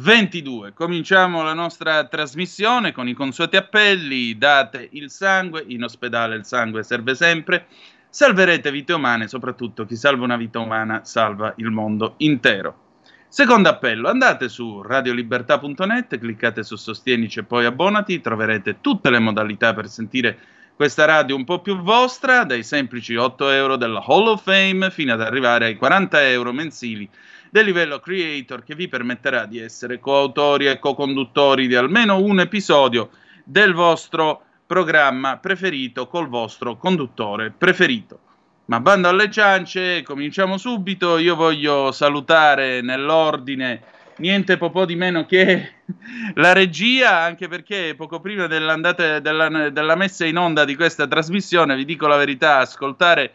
22. Cominciamo la nostra trasmissione con i consueti appelli. Date il sangue, in ospedale il sangue serve sempre. Salverete vite umane, soprattutto chi salva una vita umana salva il mondo intero. Secondo appello, andate su radiolibertà.net, cliccate su Sostienici e poi abbonati, troverete tutte le modalità per sentire questa radio un po' più vostra, dai semplici 8 euro della Hall of Fame fino ad arrivare ai 40 euro mensili del livello creator che vi permetterà di essere coautori e co-conduttori di almeno un episodio del vostro programma preferito col vostro conduttore preferito. Ma bando alle ciance, cominciamo subito. Io voglio salutare nell'ordine niente po' di meno che la regia, anche perché poco prima della, della messa in onda di questa trasmissione, vi dico la verità, ascoltare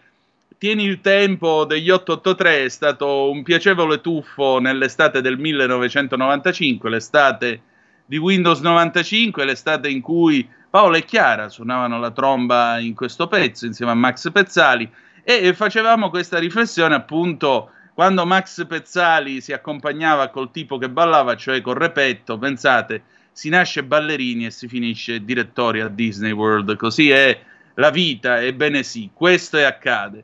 Tieni il tempo degli 883 è stato un piacevole tuffo nell'estate del 1995, l'estate di Windows 95, l'estate in cui Paolo e Chiara suonavano la tromba in questo pezzo insieme a Max Pezzali e facevamo questa riflessione appunto quando Max Pezzali si accompagnava col tipo che ballava, cioè col repetto, pensate, si nasce ballerini e si finisce direttori a Disney World, così è la vita, ebbene sì, questo è accade.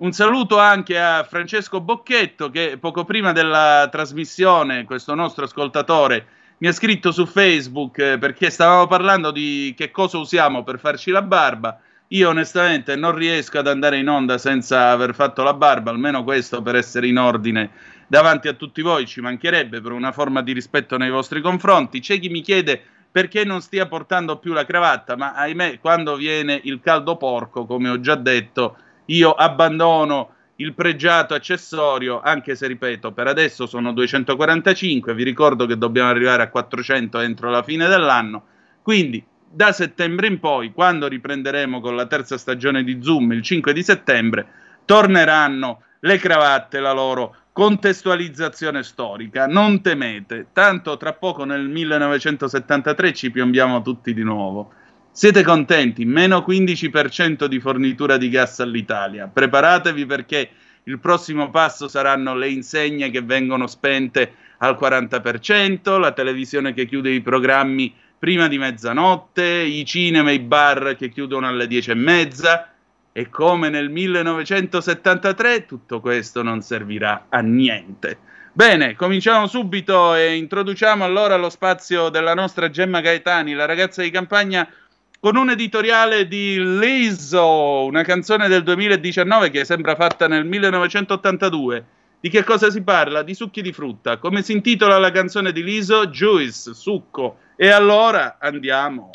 Un saluto anche a Francesco Bocchetto che poco prima della trasmissione, questo nostro ascoltatore, mi ha scritto su Facebook eh, perché stavamo parlando di che cosa usiamo per farci la barba. Io onestamente non riesco ad andare in onda senza aver fatto la barba, almeno questo per essere in ordine davanti a tutti voi, ci mancherebbe per una forma di rispetto nei vostri confronti. C'è chi mi chiede perché non stia portando più la cravatta, ma ahimè quando viene il caldo porco, come ho già detto, io abbandono il pregiato accessorio, anche se ripeto, per adesso sono 245, vi ricordo che dobbiamo arrivare a 400 entro la fine dell'anno, quindi da settembre in poi, quando riprenderemo con la terza stagione di Zoom il 5 di settembre, torneranno le cravatte, la loro contestualizzazione storica. Non temete, tanto tra poco nel 1973 ci piombiamo tutti di nuovo. Siete contenti? Meno 15% di fornitura di gas all'Italia. Preparatevi perché il prossimo passo saranno le insegne che vengono spente al 40%, la televisione che chiude i programmi prima di mezzanotte, i cinema e i bar che chiudono alle 10 e mezza. E come nel 1973 tutto questo non servirà a niente. Bene, cominciamo subito e introduciamo allora lo spazio della nostra Gemma Gaetani, la ragazza di campagna con un editoriale di Lizzo, una canzone del 2019 che sembra fatta nel 1982. Di che cosa si parla? Di succhi di frutta. Come si intitola la canzone di Lizzo? Juice, succo. E allora andiamo.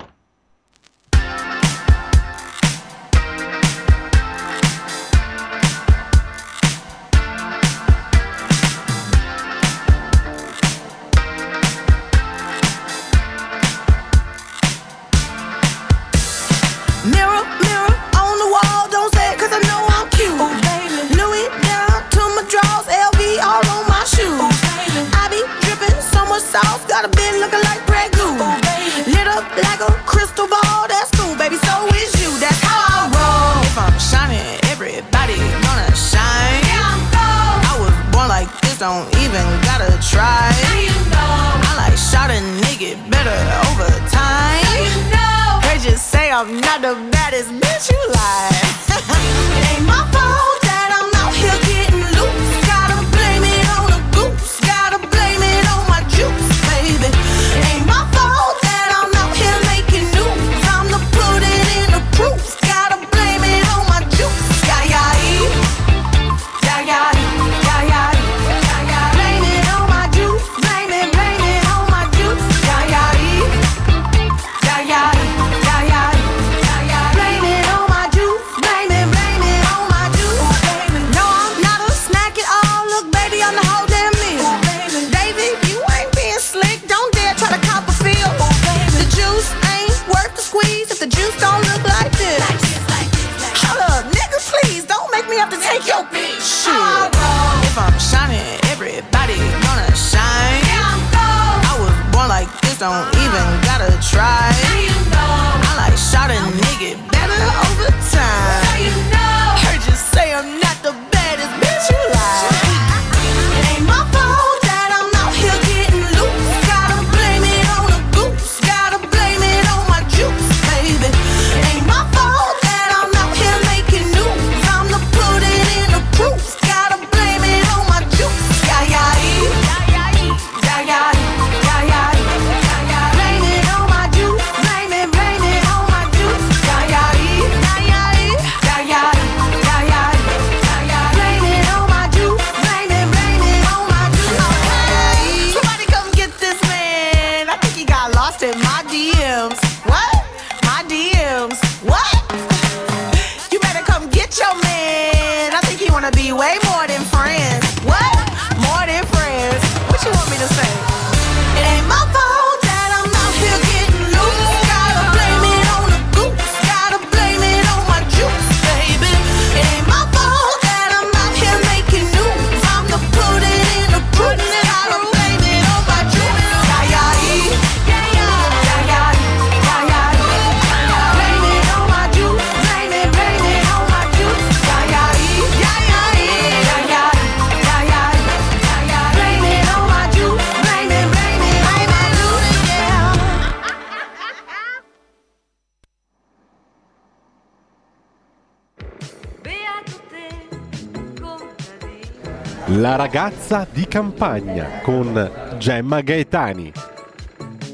La ragazza di campagna con Gemma Gaetani.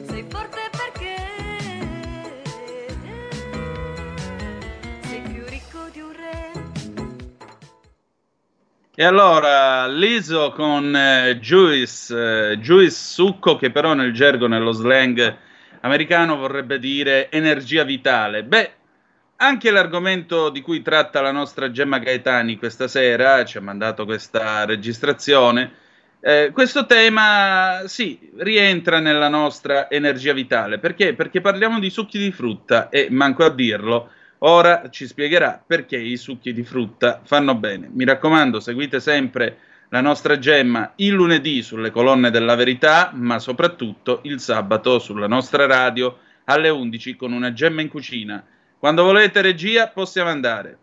Sei forte perché sei più ricco di un re. E allora, l'ISO con eh, Juice, eh, Juice succo che però nel gergo, nello slang americano vorrebbe dire energia vitale. Beh, anche l'argomento di cui tratta la nostra Gemma Gaetani questa sera, ci ha mandato questa registrazione, eh, questo tema sì, rientra nella nostra energia vitale. Perché? Perché parliamo di succhi di frutta e manco a dirlo. Ora ci spiegherà perché i succhi di frutta fanno bene. Mi raccomando, seguite sempre la nostra gemma il lunedì sulle colonne della verità, ma soprattutto il sabato sulla nostra radio alle 11 con una gemma in cucina. Quando volete regia possiamo andare.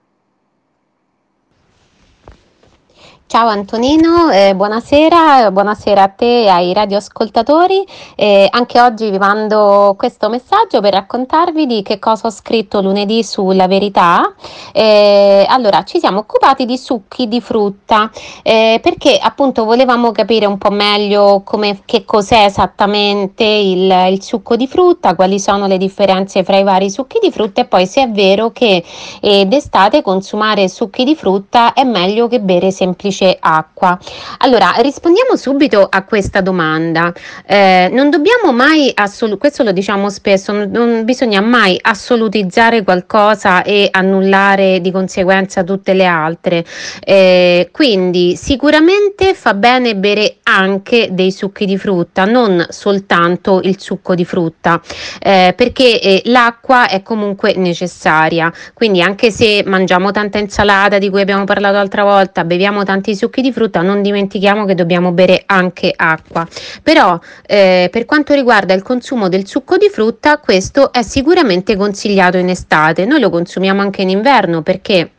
Ciao Antonino, eh, buonasera, buonasera a te e ai radioascoltatori. Eh, anche oggi vi mando questo messaggio per raccontarvi di che cosa ho scritto lunedì sulla verità. Eh, allora, ci siamo occupati di succhi di frutta eh, perché appunto volevamo capire un po' meglio come, che cos'è esattamente il, il succo di frutta, quali sono le differenze fra i vari succhi di frutta e poi se è vero che eh, d'estate consumare succhi di frutta è meglio che bere semplicemente acqua. Allora, rispondiamo subito a questa domanda. Eh, non dobbiamo mai, assolu- questo lo diciamo spesso, non, non bisogna mai assolutizzare qualcosa e annullare di conseguenza tutte le altre. Eh, quindi sicuramente fa bene bere anche dei succhi di frutta, non soltanto il succo di frutta, eh, perché eh, l'acqua è comunque necessaria. Quindi anche se mangiamo tanta insalata di cui abbiamo parlato l'altra volta, beviamo tanti succhi di frutta, non dimentichiamo che dobbiamo bere anche acqua. Però eh, per quanto riguarda il consumo del succo di frutta, questo è sicuramente consigliato in estate. Noi lo consumiamo anche in inverno perché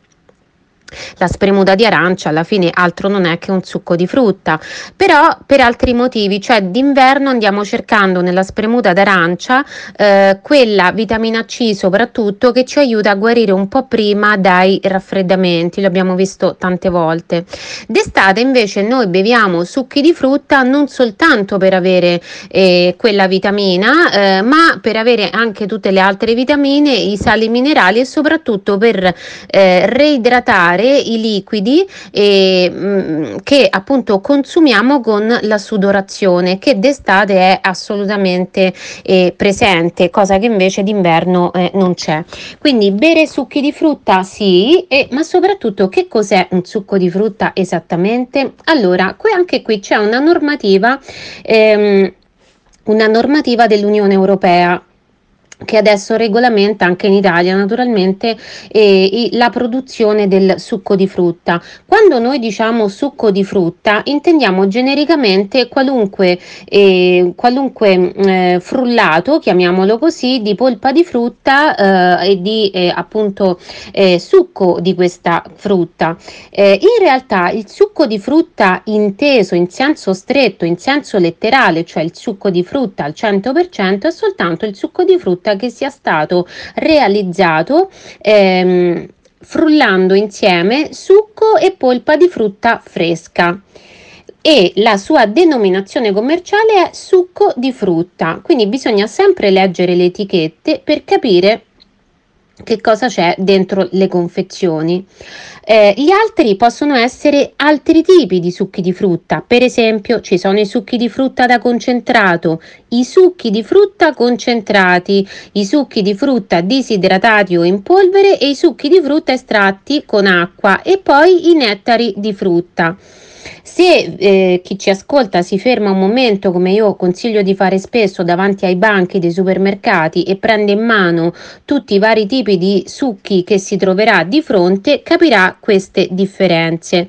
la spremuta di arancia alla fine altro non è che un succo di frutta, però per altri motivi, cioè d'inverno andiamo cercando nella spremuta d'arancia eh, quella vitamina C soprattutto che ci aiuta a guarire un po' prima dai raffreddamenti, lo abbiamo visto tante volte. D'estate invece noi beviamo succhi di frutta non soltanto per avere eh, quella vitamina, eh, ma per avere anche tutte le altre vitamine, i sali minerali e soprattutto per eh, reidratare i liquidi eh, mh, che appunto consumiamo con la sudorazione che d'estate è assolutamente eh, presente, cosa che invece d'inverno eh, non c'è. Quindi bere succhi di frutta sì, e, ma soprattutto che cos'è un succo di frutta esattamente? Allora, qui anche qui c'è una normativa, ehm, una normativa dell'Unione Europea che adesso regolamenta anche in Italia naturalmente eh, la produzione del succo di frutta. Quando noi diciamo succo di frutta intendiamo genericamente qualunque, eh, qualunque eh, frullato, chiamiamolo così, di polpa di frutta eh, e di eh, appunto eh, succo di questa frutta. in realtà il succo di frutta inteso in senso stretto, in senso letterale, cioè il succo di frutta al 100% è soltanto il succo di frutta frutta che sia stato realizzato ehm, frullando insieme succo e polpa di frutta fresca. E la sua denominazione commerciale è succo di frutta, quindi bisogna sempre leggere le etichette per capire che cosa c'è dentro le confezioni. Eh, gli altri possono essere altri tipi di succhi di frutta, per esempio ci sono i succhi di frutta da concentrato, i succhi di frutta concentrati, i succhi di frutta disidratati o in polvere e i succhi di frutta estratti con acqua e poi i nettari di frutta. Se eh, chi ci ascolta si ferma un momento, come io consiglio di fare spesso, davanti ai banchi dei supermercati e prende in mano tutti i vari tipi di succhi che si troverà di fronte, capirà queste differenze.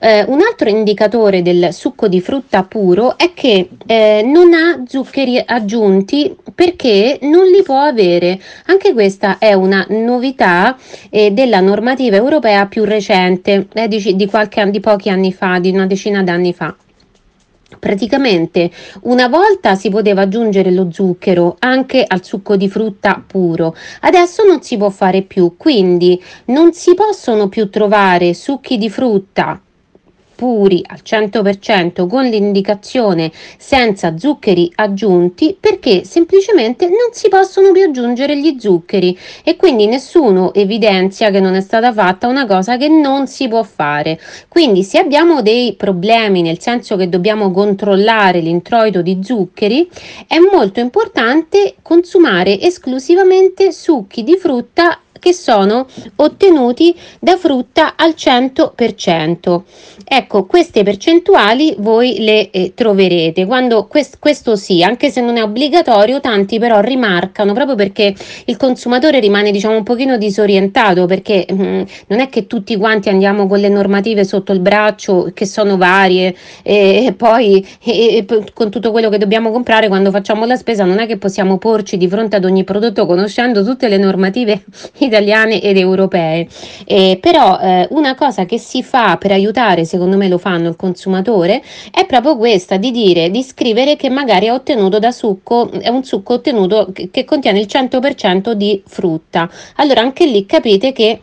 Eh, un altro indicatore del succo di frutta puro è che eh, non ha zuccheri aggiunti perché non li può avere. Anche questa è una novità eh, della normativa europea più recente, eh, di, di, qualche, di pochi anni fa, di una decina d'anni fa. Praticamente una volta si poteva aggiungere lo zucchero anche al succo di frutta puro, adesso non si può fare più, quindi non si possono più trovare succhi di frutta puri al 100% con l'indicazione senza zuccheri aggiunti perché semplicemente non si possono più aggiungere gli zuccheri e quindi nessuno evidenzia che non è stata fatta una cosa che non si può fare. Quindi se abbiamo dei problemi nel senso che dobbiamo controllare l'introito di zuccheri è molto importante consumare esclusivamente succhi di frutta che sono ottenuti da frutta al 100%. Ecco, queste percentuali voi le eh, troverete quando quest- questo sì, anche se non è obbligatorio, tanti però rimarcano proprio perché il consumatore rimane diciamo un pochino disorientato perché mh, mm, non è che tutti quanti andiamo con le normative sotto il braccio che sono varie e, e poi e, e, con tutto quello che dobbiamo comprare quando facciamo la spesa non è che possiamo porci di fronte ad ogni prodotto conoscendo tutte le normative italiane ed europee. Eh, però eh, una cosa che si fa per aiutare, secondo me lo fanno il consumatore, è proprio questa di dire, di scrivere che magari è ottenuto da succo, è un succo ottenuto che, che contiene il 100% di frutta. Allora anche lì capite che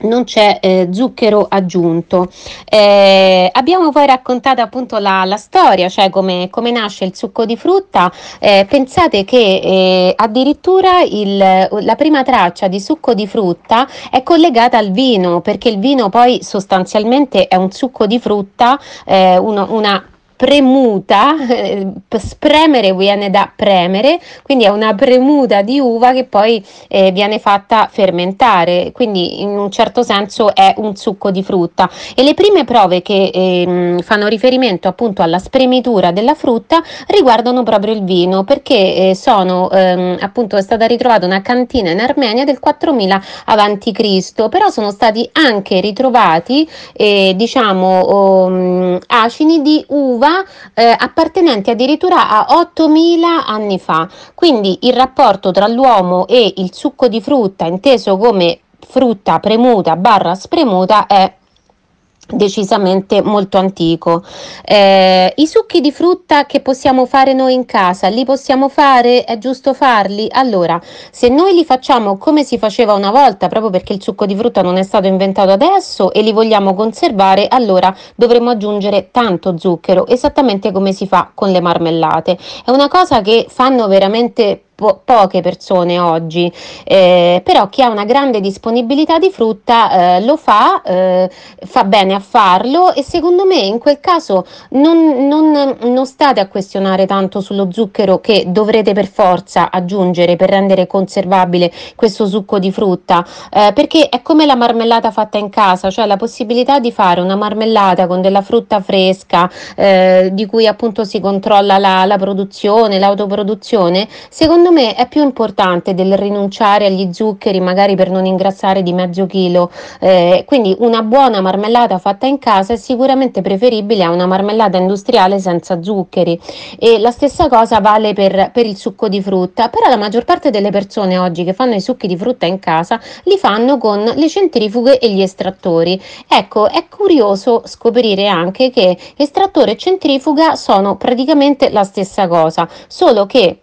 non c'è eh, zucchero aggiunto. Eh, abbiamo poi raccontato appunto la, la storia, cioè come, come, nasce il succo di frutta. Eh, pensate che eh, addirittura il, la prima traccia di succo di frutta è collegata al vino, perché il vino poi sostanzialmente è un succo di frutta, eh, uno, una premuta, eh, spremere viene da premere, quindi è una premuta di uva che poi eh, viene fatta fermentare, quindi in un certo senso è un succo di frutta. E le prime prove che eh, fanno riferimento appunto alla spremitura della frutta riguardano proprio il vino, perché eh, sono ehm, appunto è stata ritrovata una cantina in Armenia del 4000 a.C., però sono stati anche ritrovati eh, diciamo um, acini di uva uva eh, appartenenti addirittura a 8000 anni fa. Quindi il rapporto tra l'uomo e il succo di frutta, inteso come frutta premuta barra spremuta, è decisamente molto antico. Eh, I succhi di frutta che possiamo fare noi in casa, li possiamo fare? È giusto farli? Allora, se noi li facciamo come si faceva una volta, proprio perché il succo di frutta non è stato inventato adesso e li vogliamo conservare, allora dovremo aggiungere tanto zucchero, esattamente come si fa con le marmellate. È una cosa che fanno veramente po- poche persone oggi, eh, però chi ha una grande disponibilità di frutta eh, lo fa, eh, fa bene a farlo e secondo me in quel caso non, non, non state a questionare tanto sullo zucchero che dovrete per forza aggiungere per rendere conservabile questo succo di frutta, eh, perché è come la marmellata fatta in casa, cioè la possibilità di fare una marmellata con della frutta fresca eh, di cui appunto si controlla la, la produzione, l'autoproduzione, secondo secondo me è più importante del rinunciare agli zuccheri, magari per non ingrassare di mezzo chilo. Eh, quindi una buona marmellata fatta in casa è sicuramente preferibile a una marmellata industriale senza zuccheri. E la stessa cosa vale per, per il succo di frutta, però la maggior parte delle persone oggi che fanno i succhi di frutta in casa li fanno con le centrifughe e gli estrattori. Ecco, è curioso scoprire anche che estrattore e centrifuga sono praticamente la stessa cosa, solo che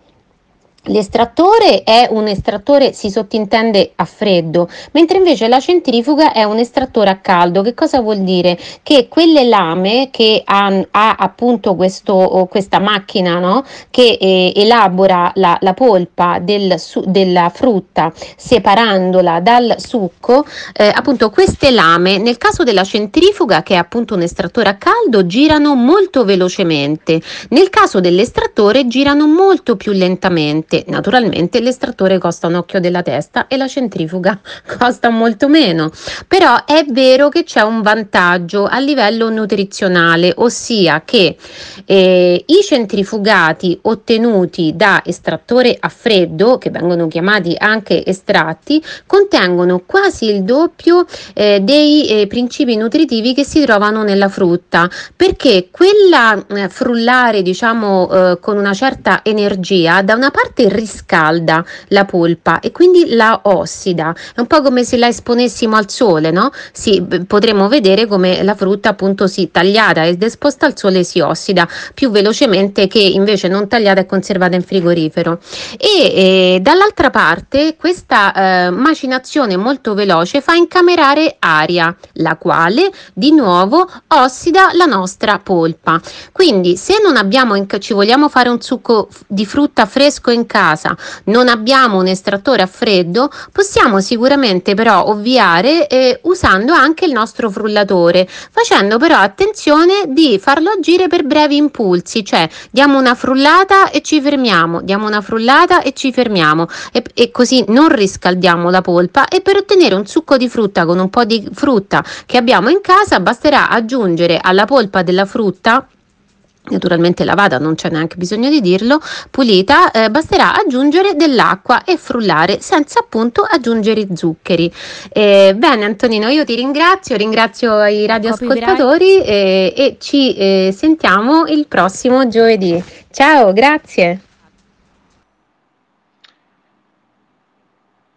L'estrattore è un estrattore, si sottintende a freddo, mentre invece la centrifuga è un estrattore a caldo. Che cosa vuol dire? Che quelle lame che ha, ha appunto questo, questa macchina no? che eh, elabora la, la polpa del, su, della frutta separandola dal succo, eh, appunto queste lame nel caso della centrifuga che è appunto un estrattore a caldo girano molto velocemente, nel caso dell'estrattore girano molto più lentamente perché naturalmente l'estrattore costa un occhio della testa e la centrifuga costa molto meno. Però è vero che c'è un vantaggio a livello nutrizionale, ossia che eh, i centrifugati ottenuti da estrattore a freddo, che vengono chiamati anche estratti, contengono quasi il doppio eh, dei eh, principi nutritivi che si trovano nella frutta, perché quella eh, frullare, diciamo, eh, con una certa energia, da una parte riscalda la polpa e quindi la ossida. È un po' come se la esponessimo al sole, no? Sì, potremmo vedere come la frutta appunto si tagliata ed esposta al sole si ossida più velocemente che invece non tagliata e conservata in frigorifero. E eh, dall'altra parte questa eh, macinazione molto veloce fa incamerare aria, la quale di nuovo ossida la nostra polpa. Quindi se non abbiamo in, ci vogliamo fare un succo di frutta fresco in casa, non abbiamo un estrattore a freddo, possiamo sicuramente però ovviare eh, usando anche il nostro frullatore, facendo però attenzione di farlo agire per brevi impulsi, cioè diamo una frullata e ci fermiamo, diamo una frullata e ci fermiamo e, e così non riscaldiamo la polpa e per ottenere un succo di frutta con un po' di frutta che abbiamo in casa basterà aggiungere alla polpa della frutta naturalmente lavata, non c'è neanche bisogno di dirlo, pulita, eh, basterà aggiungere dell'acqua e frullare senza appunto aggiungere zuccheri. Eh, bene Antonino, io ti ringrazio, ringrazio i radioascoltatori eh, e ci eh, sentiamo il prossimo giovedì. Ciao, grazie.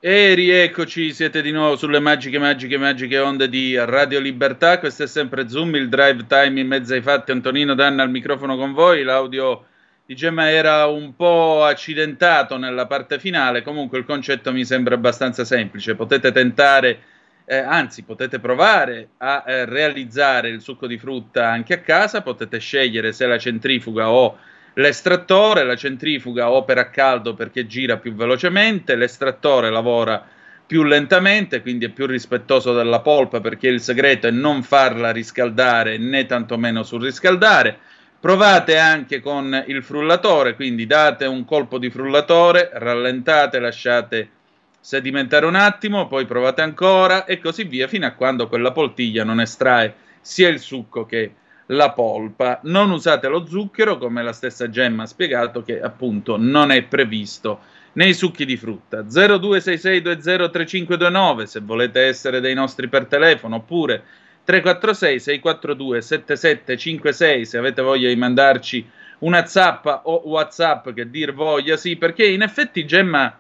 E rieccoci, siete di nuovo sulle magiche, magiche, magiche onde di Radio Libertà. Questo è sempre Zoom, il drive time in mezzo ai fatti. Antonino Danna al microfono con voi. L'audio di Gemma era un po' accidentato nella parte finale. Comunque il concetto mi sembra abbastanza semplice. Potete tentare, eh, anzi, potete provare a eh, realizzare il succo di frutta anche a casa. Potete scegliere se la centrifuga o L'estrattore, la centrifuga opera a caldo perché gira più velocemente, l'estrattore lavora più lentamente, quindi è più rispettoso della polpa perché il segreto è non farla riscaldare né tantomeno surriscaldare. Provate anche con il frullatore, quindi date un colpo di frullatore, rallentate, lasciate sedimentare un attimo, poi provate ancora e così via fino a quando quella poltiglia non estrae sia il succo che la polpa. Non usate lo zucchero, come la stessa Gemma ha spiegato, che appunto non è previsto nei succhi di frutta. 0266203529 se volete essere dei nostri per telefono, oppure 346 642 7756 se avete voglia di mandarci una zappa o WhatsApp che dir voglia, sì, perché in effetti Gemma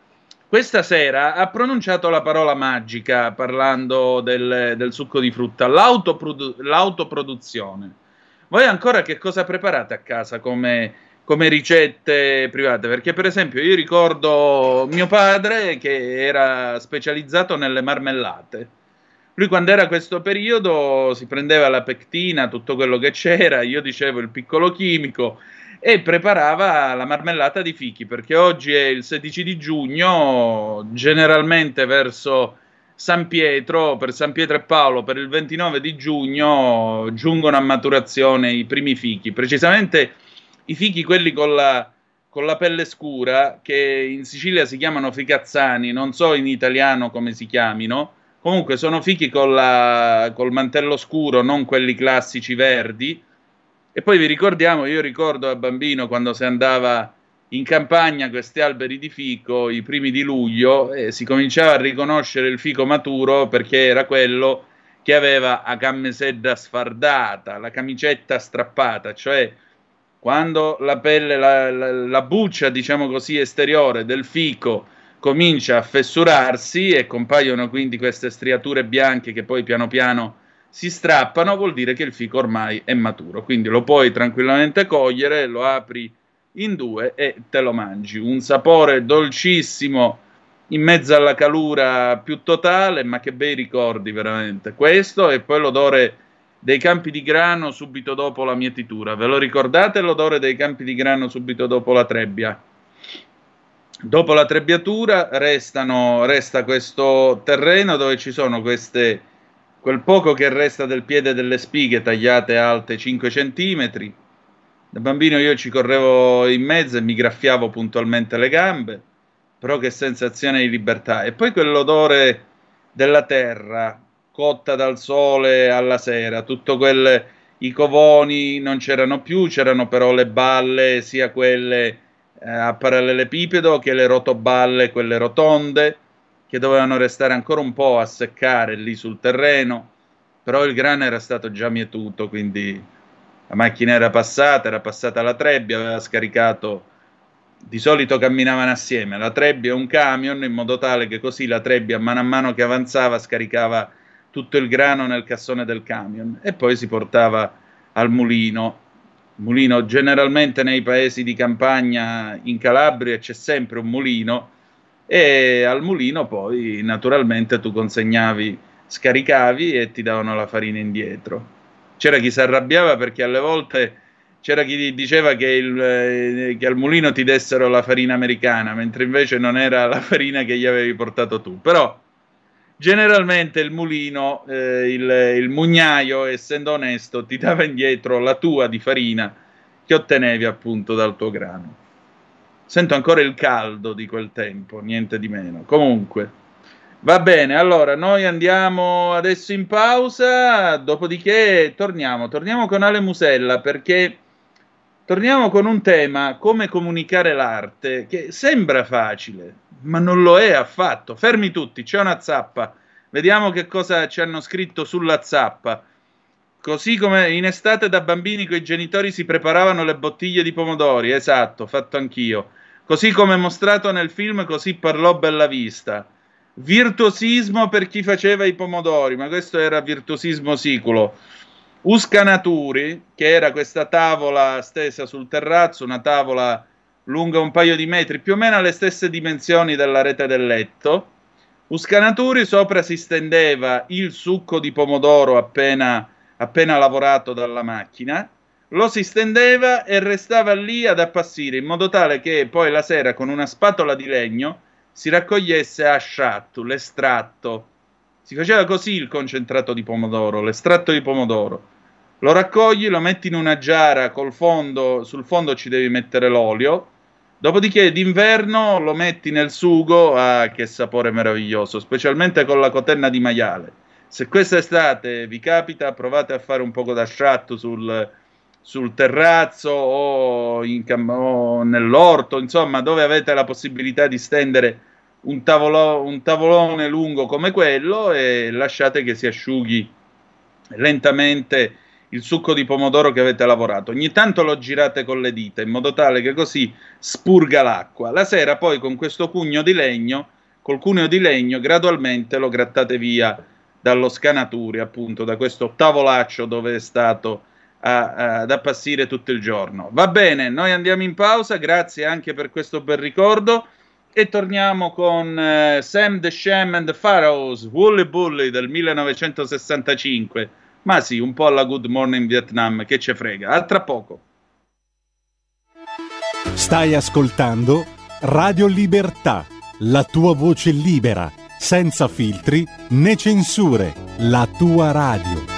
questa sera ha pronunciato la parola magica parlando del, del succo di frutta, l'autoprodu- l'autoproduzione. Voi ancora che cosa preparate a casa come, come ricette private? Perché per esempio io ricordo mio padre che era specializzato nelle marmellate. Lui quando era questo periodo si prendeva la pectina, tutto quello che c'era, io dicevo il piccolo chimico e preparava la marmellata di fichi perché oggi è il 16 di giugno, generalmente verso San Pietro, per San Pietro e Paolo, per il 29 di giugno giungono a maturazione i primi fichi, precisamente i fichi quelli con la, con la pelle scura, che in Sicilia si chiamano ficazzani, non so in italiano come si chiamino, comunque sono fichi la, col mantello scuro, non quelli classici verdi. E poi vi ricordiamo, io ricordo a bambino quando si andava in campagna questi alberi di fico i primi di luglio e si cominciava a riconoscere il fico maturo perché era quello che aveva la camisedda sfardata, la camicetta strappata, cioè quando la pelle, la, la, la buccia, diciamo così, esteriore del fico comincia a fessurarsi e compaiono quindi queste striature bianche che poi piano piano si strappano, vuol dire che il fico ormai è maturo. Quindi lo puoi tranquillamente cogliere, lo apri in due e te lo mangi. Un sapore dolcissimo in mezzo alla calura più totale, ma che bei ricordi veramente. Questo e poi l'odore dei campi di grano subito dopo la mietitura. Ve lo ricordate l'odore dei campi di grano subito dopo la trebbia? Dopo la trebbiatura restano, resta questo terreno dove ci sono queste, quel poco che resta del piede delle spighe tagliate alte 5 centimetri. Da bambino io ci correvo in mezzo e mi graffiavo puntualmente le gambe però che sensazione di libertà. E poi quell'odore della terra cotta dal sole alla sera, tutto quel i covoni non c'erano più, c'erano però le balle, sia quelle eh, a parallelepipedo che le rotoballe, quelle rotonde, che dovevano restare ancora un po' a seccare lì sul terreno, però il grano era stato già mietuto, quindi la macchina era passata, era passata la trebbia, aveva scaricato di solito camminavano assieme la trebbia e un camion in modo tale che così la trebbia mano a mano che avanzava scaricava tutto il grano nel cassone del camion e poi si portava al mulino. Mulino generalmente nei paesi di campagna in Calabria c'è sempre un mulino e al mulino poi naturalmente tu consegnavi, scaricavi e ti davano la farina indietro. C'era chi si arrabbiava perché alle volte c'era chi diceva che, il, eh, che, al mulino ti dessero la farina americana, mentre invece non era la farina che gli avevi portato tu. Però generalmente il mulino, eh, il, il, mugnaio, essendo onesto, ti dava indietro la tua di farina che ottenevi appunto dal tuo grano. Sento ancora il caldo di quel tempo, niente di meno. Comunque. Va bene, allora noi andiamo adesso in pausa, dopodiché torniamo, torniamo con Ale Musella perché Torniamo con un tema, come comunicare l'arte, che sembra facile, ma non lo è affatto. Fermi tutti, c'è una zappa. Vediamo che cosa ci hanno scritto sulla zappa. Così come in estate da bambini coi genitori si preparavano le bottiglie di pomodori, esatto, fatto anch'io. Così come mostrato nel film, così parlò Bellavista. Virtuosismo per chi faceva i pomodori, ma questo era virtuosismo siculo. Uscanaturi, che era questa tavola stesa sul terrazzo, una tavola lunga un paio di metri, più o meno alle stesse dimensioni della rete del letto. Uscanaturi sopra si stendeva il succo di pomodoro appena, appena lavorato dalla macchina, lo si stendeva e restava lì ad appassire in modo tale che poi la sera con una spatola di legno si raccogliesse a sciatto, l'estratto si faceva così il concentrato di pomodoro, l'estratto di pomodoro. Lo raccogli, lo metti in una giara col fondo, sul fondo ci devi mettere l'olio. Dopodiché d'inverno lo metti nel sugo, ah che sapore meraviglioso, specialmente con la cotenna di maiale. Se quest'estate vi capita, provate a fare un poco d'asciatto sul, sul terrazzo o, in, o nell'orto, insomma, dove avete la possibilità di stendere un, tavolo, un tavolone lungo come quello e lasciate che si asciughi lentamente il succo di pomodoro che avete lavorato. Ogni tanto lo girate con le dita in modo tale che così spurga l'acqua. La sera poi con questo cugno di legno, col cuneo di legno, gradualmente lo grattate via dallo scanaturi, appunto, da questo tavolaccio dove è stato a, a, ad appassire tutto il giorno. Va bene, noi andiamo in pausa, grazie anche per questo bel ricordo e torniamo con eh, Sam the Sham and the Pharaohs, Wooly Bully del 1965. Ma sì, un po' alla Good Morning Vietnam, che ce frega. A tra poco. Stai ascoltando Radio Libertà, la tua voce libera, senza filtri né censure, la tua radio.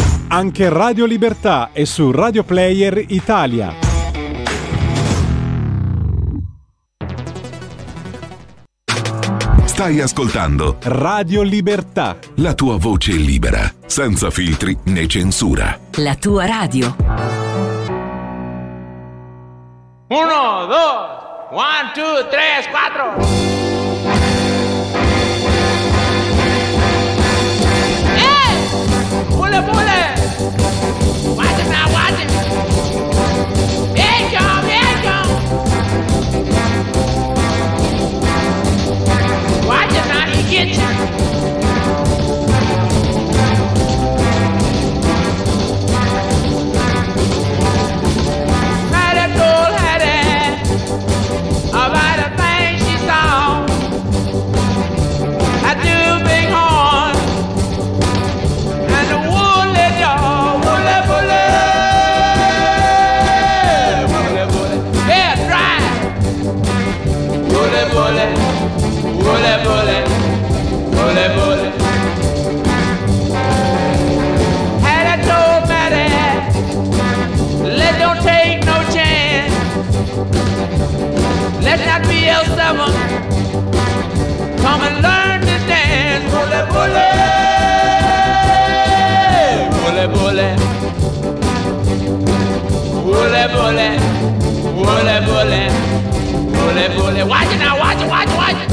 Anche Radio Libertà è su Radio Player Italia. Stai ascoltando Radio Libertà. la tua voce libera, senza filtri né censura. La tua radio. Uno, dos, one, two, tres, cuatro. ¡Eh! ¡Pule, pule! Watch it now. Watch it, watch it, watch it.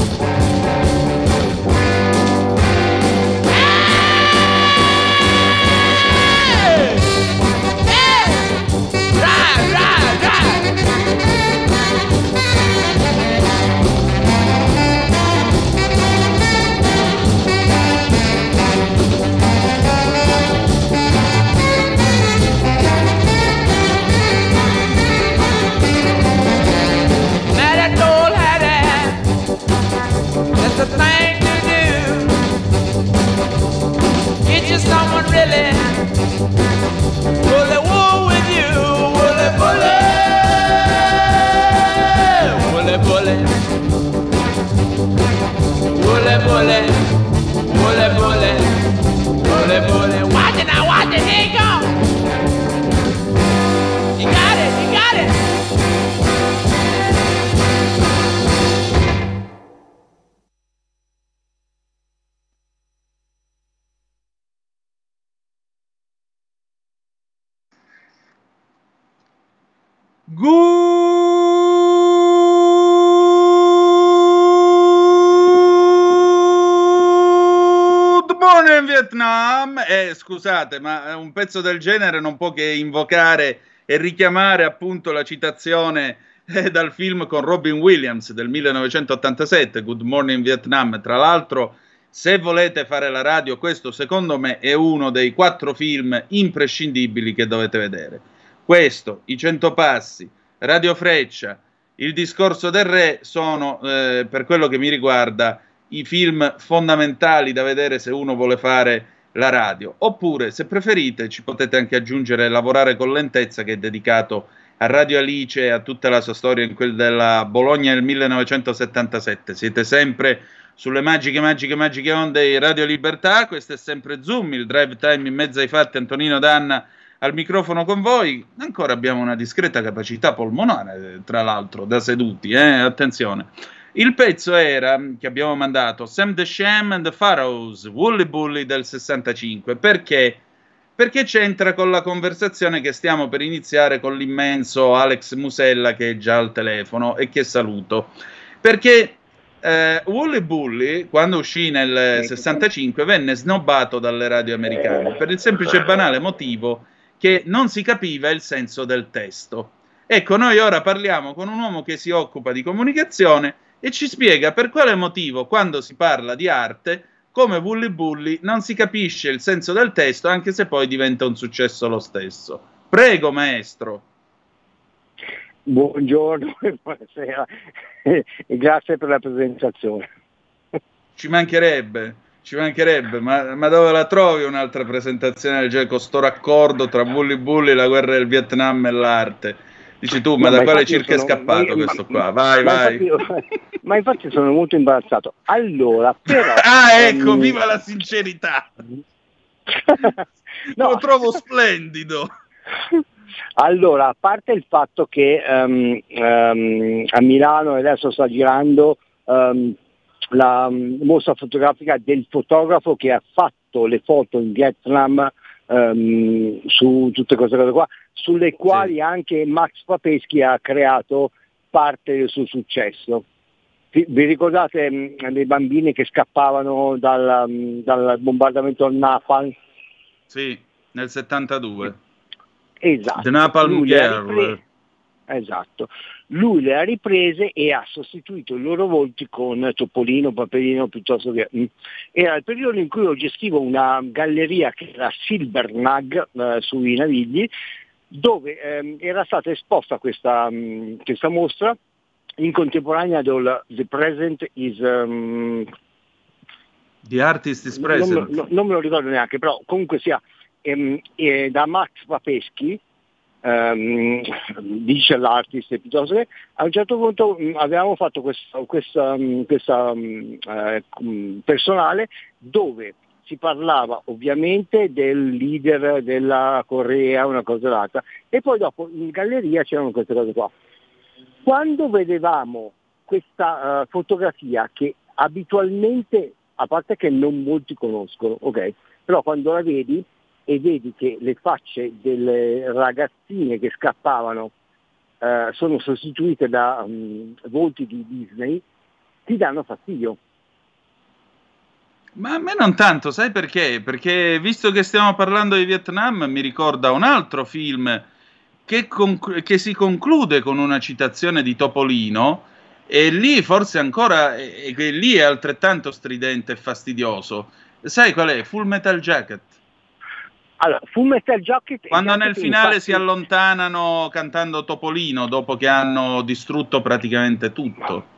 Scusate, ma un pezzo del genere non può che invocare e richiamare appunto la citazione eh, dal film con Robin Williams del 1987, Good Morning Vietnam. Tra l'altro, se volete fare la radio, questo secondo me è uno dei quattro film imprescindibili che dovete vedere. Questo, I Cento Passi, Radio Freccia, Il discorso del re sono, eh, per quello che mi riguarda, i film fondamentali da vedere se uno vuole fare la radio. Oppure, se preferite, ci potete anche aggiungere Lavorare con lentezza, che è dedicato a Radio Alice e a tutta la sua storia in quel della Bologna del 1977. Siete sempre sulle magiche, magiche, magiche onde di Radio Libertà. Questo è sempre Zoom, il drive time in mezzo ai fatti. Antonino Danna al microfono con voi. Ancora abbiamo una discreta capacità polmonare, tra l'altro, da seduti, eh? attenzione. Il pezzo era che abbiamo mandato Sam the Sham and the Pharaohs, Woolly Bully del 65. Perché? Perché c'entra con la conversazione che stiamo per iniziare con l'immenso Alex Musella che è già al telefono e che saluto. Perché eh, Woolly Bully, quando uscì nel 65, venne snobbato dalle radio americane per il semplice e banale motivo che non si capiva il senso del testo. Ecco, noi ora parliamo con un uomo che si occupa di comunicazione e ci spiega per quale motivo, quando si parla di arte, come Wully Bully non si capisce il senso del testo, anche se poi diventa un successo lo stesso. Prego, maestro. Buongiorno e buonasera e grazie per la presentazione. Ci mancherebbe. Ci mancherebbe, ma, ma dove la trovi un'altra presentazione del genere con sto raccordo tra Bully Bully, la guerra del Vietnam e l'arte? Dici tu, ma No, da quale circa è sono- scappato ma- questo qua? Vai, ma vai. infatti- ma infatti sono molto imbarazzato. Allora, però... Ah, ecco, ehm, viva la sincerità! No. Lo trovo splendido. Allora, a parte il fatto che ehm, ehm, a Milano adesso sta girando la mostra fotografica del fotografo che ha fatto le foto in Vietnam su tutte queste cose qua, sulle quali anche Max Papeschi ha creato parte del suo successo. Vi ricordate mh, dei bambini che scappavano dal, mh, dal bombardamento al Napalm? Sì, nel 72. Esatto. The Napalm Lui ripre- Esatto. Lui le ha riprese e ha sostituito i loro volti con Topolino, Paperino piuttosto che... mm. Era il periodo in cui io gestivo una galleria che era Silbernag eh, sui Navigli, dove ehm, era stata esposta questa, mm, questa mostra in contemporanea del The Present is... ehm, The Artist is non, me- Present. no- non me lo ricordo neanche, però comunque sia ehm, eh, da Max Papeschi, ehm, dice l'artist piuttosto che a un certo punto mh, avevamo fatto questa, questa, mh, questa, mh, eh, mh, personale dove si parlava ovviamente del leader della Corea, una cosa l'altra, e poi dopo in galleria c'erano queste cose qua. Quando vedevamo questa eh, fotografia che abitualmente, a parte che non molti conoscono, ok, però quando la vedi e vedi che le facce delle ragazzine che scappavano eh, sono sostituite da mm, volti di Disney, ti danno fastidio. Ma a me non tanto, sai perché? Perché visto che stiamo parlando di Vietnam, mi ricorda un altro film che, conclu- che si conclude con una citazione di Topolino e lì forse ancora, e e che lì è altrettanto stridente e fastidioso. Sai qual è? Full Metal Jacket. Allora, Full Metal Jacket... Quando nel finale infatti- si allontanano cantando Topolino dopo che hanno distrutto praticamente tutto.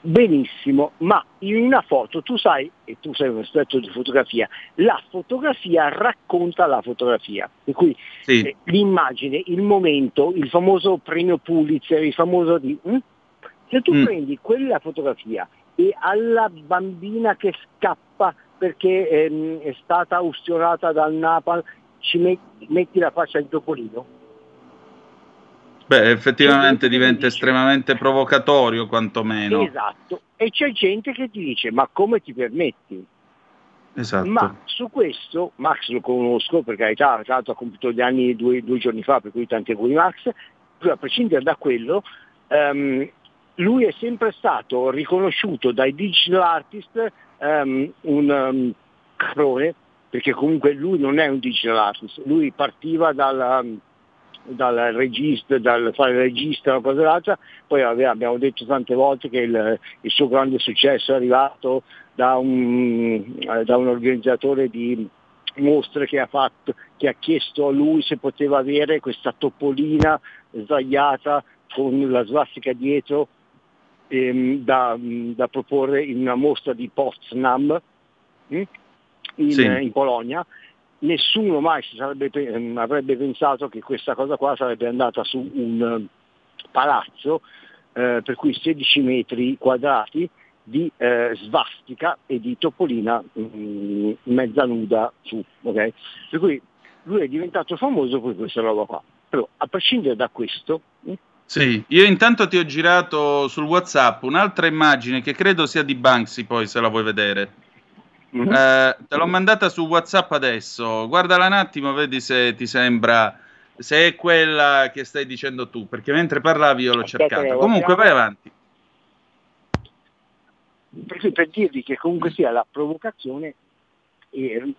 Benissimo, ma in una foto tu sai, e tu sei un esperto di fotografia, la fotografia racconta la fotografia. Per cui Sì. eh, l'immagine, il momento, il famoso premio Pulitzer, il famoso di... mm? Se tu Mm. prendi quella fotografia e alla bambina che scappa perché ehm, è stata ustionata dal Napal, ci met- metti la faccia di Topolino, Beh, effettivamente diventa estremamente provocatorio, quantomeno. esatto, e c'è gente che ti dice ma come ti permetti? Esatto. Ma su questo, Max lo conosco, per carità, tra l'altro ha compiuto gli anni due, due giorni fa, per cui tanti auguri Max, a prescindere da quello, ehm, lui è sempre stato riconosciuto dai digital artist ehm, un um, caprone, perché comunque lui non è un digital artist, lui partiva dal, um, dal regista, dal fare il regista o cosa l'altra, poi abbiamo detto tante volte che il, il suo grande successo è arrivato da un, da un organizzatore di mostre che ha, fatto, che ha chiesto a lui se poteva avere questa topolina sdraiata con la svastica dietro ehm, da, da proporre in una mostra di Potsdam mm, in, Sì. in Polonia. Nessuno mai sarebbe, ehm, avrebbe pensato che questa cosa qua sarebbe andata su un eh, palazzo eh, per cui 16 metri quadrati di eh, svastica e di topolina mm, mezza nuda su. ok? Per cui lui è diventato famoso per questa roba qua. Però a prescindere da questo, mm, Sì, io intanto ti ho girato sul WhatsApp un'altra immagine che credo sia di Banksy, poi se la vuoi vedere. Mhm. Eh, te l'ho mandata su WhatsApp adesso. Guardala un attimo, vedi se ti sembra se è quella che stai dicendo tu, perché mentre parlavi io l'ho Aspetta, cercata. Comunque vai avanti. per, per dirvi che comunque sia la provocazione e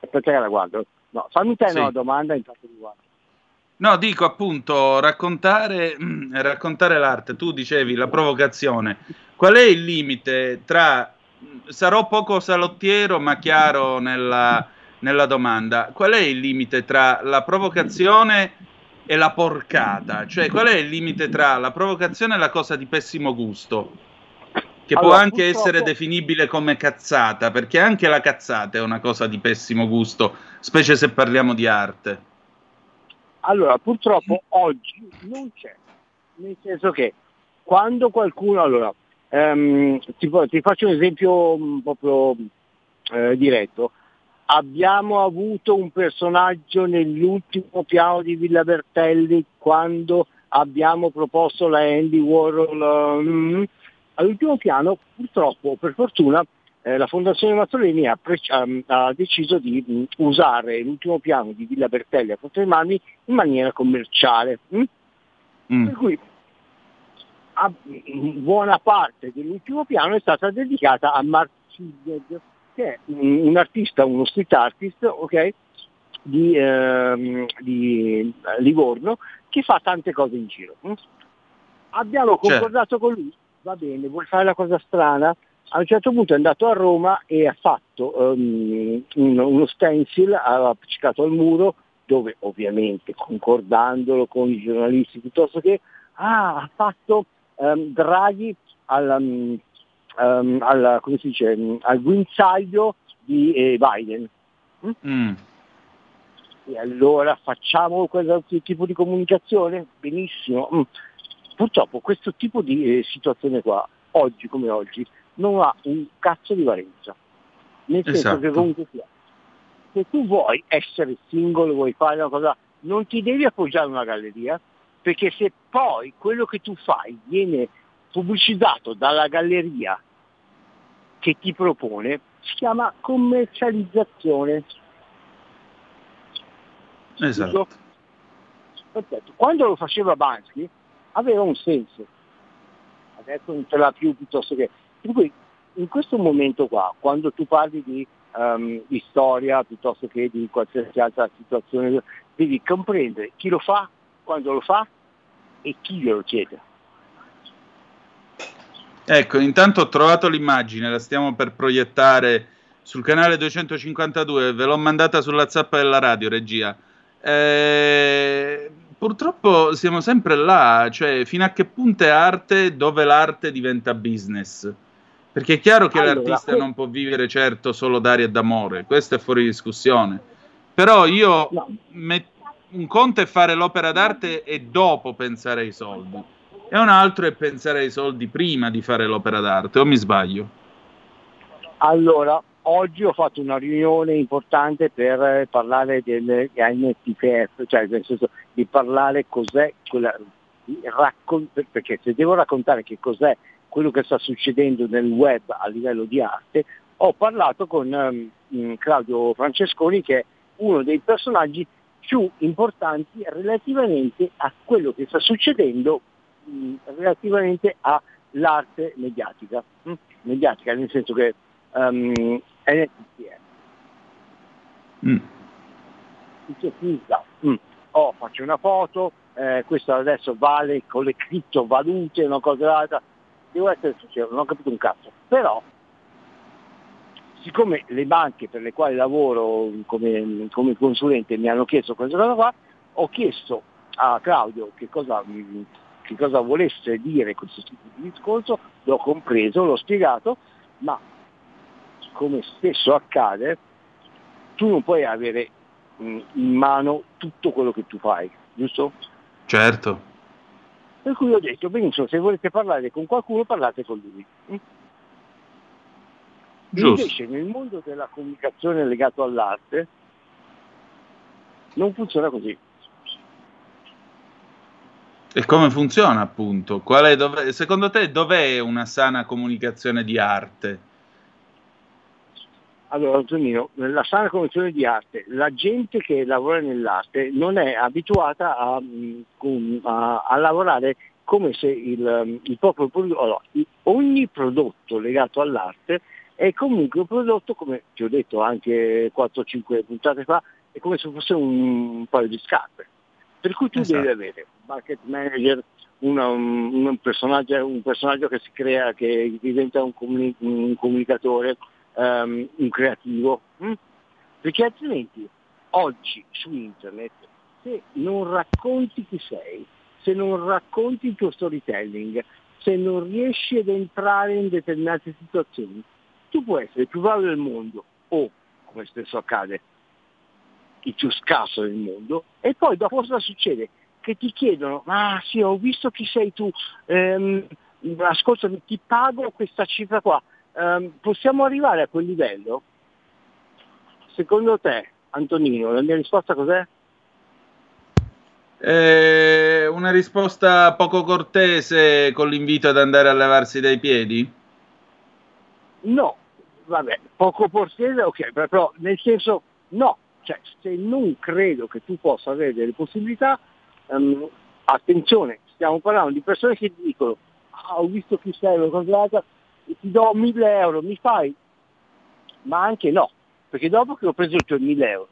aspetta che la guardo. No, fammi te Sì. una domanda intanto di guardo. No, dico appunto raccontare, mm, raccontare l'arte. Tu dicevi la provocazione. Qual è il limite tra sarò poco salottiero, ma chiaro nella, nella domanda? Qual è il limite tra la provocazione e la porcata? Cioè, qual è il limite tra la provocazione e la cosa di pessimo gusto? che può Allora, anche purtroppo- essere definibile come cazzata, perché anche la cazzata è una cosa di pessimo gusto, specie se parliamo di arte. Allora, purtroppo oggi non c'è, nel senso che quando qualcuno, allora, ehm, ti, ti faccio un esempio mh, proprio eh, diretto, abbiamo avuto un personaggio nell'ultimo piano di Villa Bertelli quando abbiamo proposto la Andy Warhol, mm, all'ultimo piano purtroppo, per fortuna, eh, la Fondazione Mazzolini ha, pre- um, ha deciso di mh, usare l'ultimo piano di Villa Bertelli a dei Marmi in maniera commerciale. mm? Per cui a- buona parte dell'ultimo piano è stata dedicata a Mark Sidney, che è un, artista, uno street artist, ok? Di, ehm, di Livorno che fa tante cose in giro. mm? Abbiamo Certo. concordato con lui, va bene, vuoi fare la cosa strana? A un certo punto è andato a Roma e ha fatto un- uno stencil, ha appiccicato al muro, dove ovviamente concordandolo con i giornalisti piuttosto che, ah, ha fatto ehm, Draghi al, um, al, come si dice, mm, al guinzaglio di eh, Biden. Mm. E allora facciamo questo tipo di comunicazione? Benissimo. Mm. Purtroppo questo tipo di eh, situazione qua, oggi come oggi, non ha un cazzo di valenza. Nel senso Esatto. che comunque sia, se tu vuoi essere singolo, vuoi fare una cosa, non ti devi appoggiare a una galleria, perché se poi quello che tu fai viene pubblicizzato dalla galleria che ti propone, si chiama commercializzazione. Esatto. Perfetto. Quando lo faceva Bansky aveva un senso, adesso non ce l'ha più piuttosto che... Cui in questo momento qua, quando tu parli di, ehm, di storia piuttosto che di qualsiasi altra situazione, devi comprendere chi lo fa, quando lo fa e chi glielo chiede. Ecco, intanto ho trovato l'immagine, la stiamo per proiettare sul canale 252, ve l'ho mandata sulla zappa della radio, regia. Eh, purtroppo siamo sempre là, cioè fino a che punto è arte dove l'arte diventa business. Perché è chiaro che Allora, l'artista non può vivere certo solo d'aria e d'amore, questo è fuori discussione. Però io met- un conto è fare l'opera d'arte e dopo pensare ai soldi. E un altro è pensare ai soldi prima di fare l'opera d'arte, o mi sbaglio? Allora, oggi ho fatto una riunione importante per eh, parlare del NTPF, cioè nel senso di parlare cos'è quella, di raccon- perché se devo raccontare che cos'è quello che sta succedendo nel web a livello di arte, ho parlato con mh, Claudio Francesconi che è uno dei personaggi più importanti relativamente a quello che sta succedendo mh, relativamente all'arte mediatica. mh? Mediatica nel senso che um, NTPF. Mm. Dice, scusa, mm, oh, faccio una foto, eh, questo adesso vale con le criptovalute, una cosa l'altra. Devo essere sincero, non ho capito un cazzo. Però, siccome le banche per le quali lavoro come, come consulente mi hanno chiesto questa cosa qua, ho chiesto a Claudio che cosa, che cosa volesse dire questo tipo di discorso, l'ho compreso, l'ho spiegato, ma come spesso accade, tu non puoi avere in mano tutto quello che tu fai, giusto? Certo. Per cui ho detto, benissimo, se volete parlare con qualcuno parlate con lui. Mm? Giusto. Invece nel mondo della comunicazione legato all'arte non funziona così. E come funziona appunto? Qual è, dove- secondo te dov'è una sana comunicazione di arte? Allora, Antonino, nella sana comunicazione di arte, la gente che lavora nell'arte non è abituata a, com- a- a lavorare come se il, um, il proprio prodotto, allora, ogni prodotto legato all'arte è comunque un prodotto, come ti ho detto anche 4-5 puntate fa, è come se fosse un, un paio di scarpe. Per cui tu Esatto. devi avere un market manager, una- un, un personaggio, un personaggio che si crea, che diventa un, comuni- un comunicatore, ehm, un creativo, hm? perché altrimenti oggi su internet se non racconti chi sei, se non racconti il tuo storytelling, se non riesci ad entrare in determinate situazioni. Tu puoi essere il più bravo del mondo o, come spesso accade, il più scarso del mondo e poi dopo cosa succede? Che ti chiedono, ma sì, ho visto chi sei tu, ehm, ascoltami, ti pago questa cifra qua, Ehm, possiamo arrivare a quel livello? Secondo te, Antonino, la mia risposta cos'è? Eh, una risposta poco cortese con l'invito ad andare a levarsi dai piedi? No, vabbè, poco portiere, ok, però nel senso no, cioè se non credo che tu possa avere delle possibilità, ehm, attenzione, stiamo parlando di persone che dicono, ah, ho visto chi sei, l'ho controllata, ti do 1000 euro, mi fai? Ma anche no, perché dopo che ho preso i tuoi 1000 euro,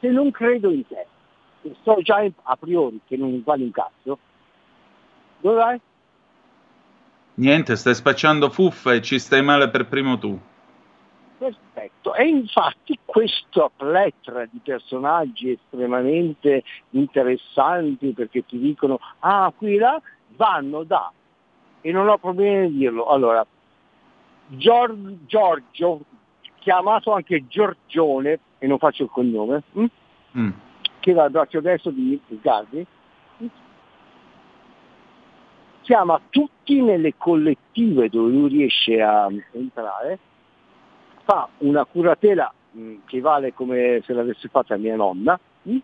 se non credo in te, so già a priori che non vale un cazzo, dove vai? Niente, stai spacciando fuffa e ci stai male per primo tu. Perfetto, e infatti questa pletora di personaggi estremamente interessanti perché ti dicono ah qui là vanno da e non ho problemi di dirlo. Allora, Gior- Giorgio, chiamato anche Giorgione, e non faccio il cognome, hm? Mm. che va al braccio destro di Gardi, chiama tutti nelle collettive dove lui riesce a entrare, fa una curatela mh, che vale come se l'avesse fatta mia nonna, mh?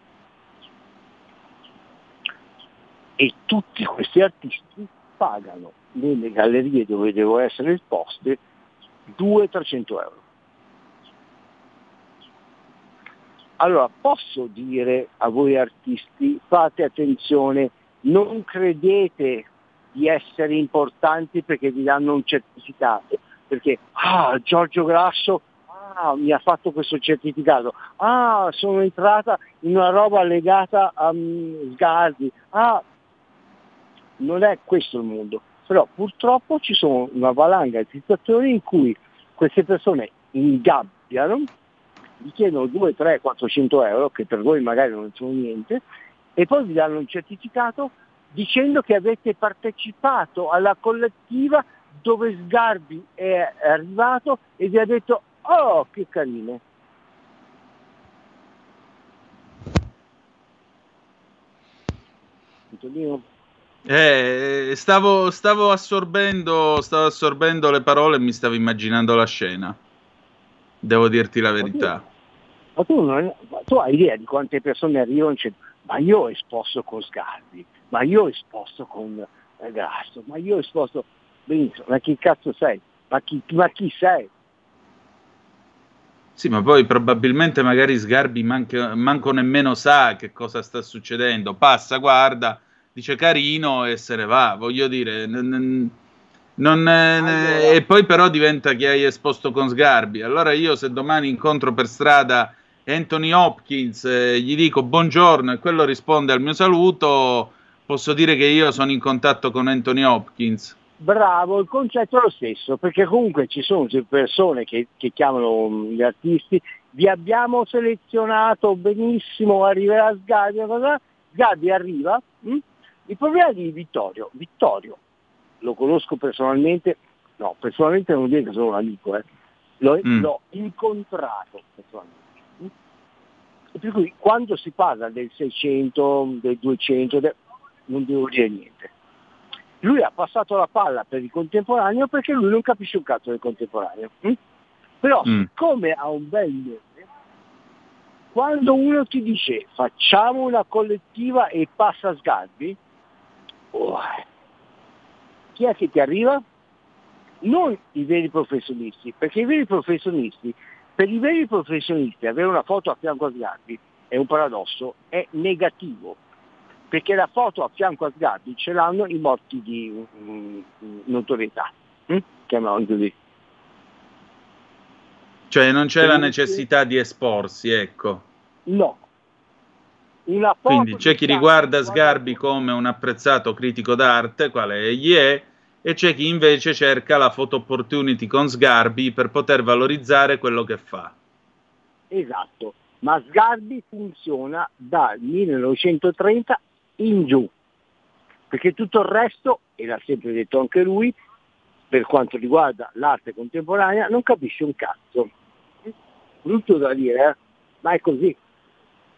e tutti questi artisti pagano nelle gallerie dove devo essere esposte 200-300 euro. Allora, posso dire a voi artisti, fate attenzione, non credete di essere importanti perché vi danno un certificato, perché ah, Giorgio Grasso ah, mi ha fatto questo certificato, ah, sono entrata in una roba legata a um, Sgardi, ah, non è questo il mondo, però purtroppo ci sono una valanga di situazioni in cui queste persone ingabbiano, gli chiedono 2, 3, 400 euro, che per voi magari non sono niente, e poi vi danno un certificato dicendo che avete partecipato alla collettiva dove Sgarbi è arrivato e vi ha detto oh che. Antonino? Eh, stavo, stavo, assorbendo, stavo assorbendo le parole e mi stavo immaginando la scena. Devo dirti la verità. Ma tu, non, tu hai idea di quante persone arrivano e dicono ma io ho esposto con Sgarbi, ma io ho esposto con eh, Grasso, ma io ho esposto... Benissimo, ma chi cazzo sei? Ma chi, ma chi sei? Sì, ma poi probabilmente magari Sgarbi manca, manco nemmeno sa che cosa sta succedendo. Passa, guarda dice carino e se ne va, voglio dire. N- non, allora. E poi però diventa che hai esposto con Sgarbi. Allora io se domani incontro per strada Anthony Hopkins, eh, gli dico buongiorno e quello risponde al mio saluto, posso dire che io sono in contatto con Anthony Hopkins. Bravo, il concetto è lo stesso, perché comunque ci sono persone che, che chiamano mm, gli artisti, vi abbiamo selezionato benissimo, arriverà Sgarbi, Sgarbi arriva, mh? Mm? Il problema di Vittorio, Vittorio, lo conosco personalmente, no, personalmente non dire che sono un amico, eh. l'ho, mm. l'ho incontrato personalmente. E per cui quando si parla del 600, del 200, del, non devo dire niente. Lui ha passato la palla per il contemporaneo perché lui non capisce un cazzo del contemporaneo. Hm? Però mm. siccome ha un bel nome, quando uno ti dice facciamo una collettiva e passa Sgarbi, Oh. Chi è che ti arriva? Non i veri professionisti, perché i veri professionisti, per i veri professionisti avere una foto a fianco a Sgarbi è un paradosso, è negativo, perché la foto a fianco a Sgarbi ce l'hanno i morti di um, notorietà, hm? chiamiamolo così. Cioè non c'è la necessità di esporsi, ecco. No, quindi c'è chi riguarda Sgarbi come un apprezzato critico d'arte, quale egli è, e c'è chi invece cerca la photo opportunity con Sgarbi per poter valorizzare quello che fa. Esatto, ma Sgarbi funziona dal 1930 in giù. perché tutto il resto, e l'ha sempre detto anche lui, per quanto riguarda l'arte contemporanea, non capisce un cazzo. Brutto da dire, eh? ma è così.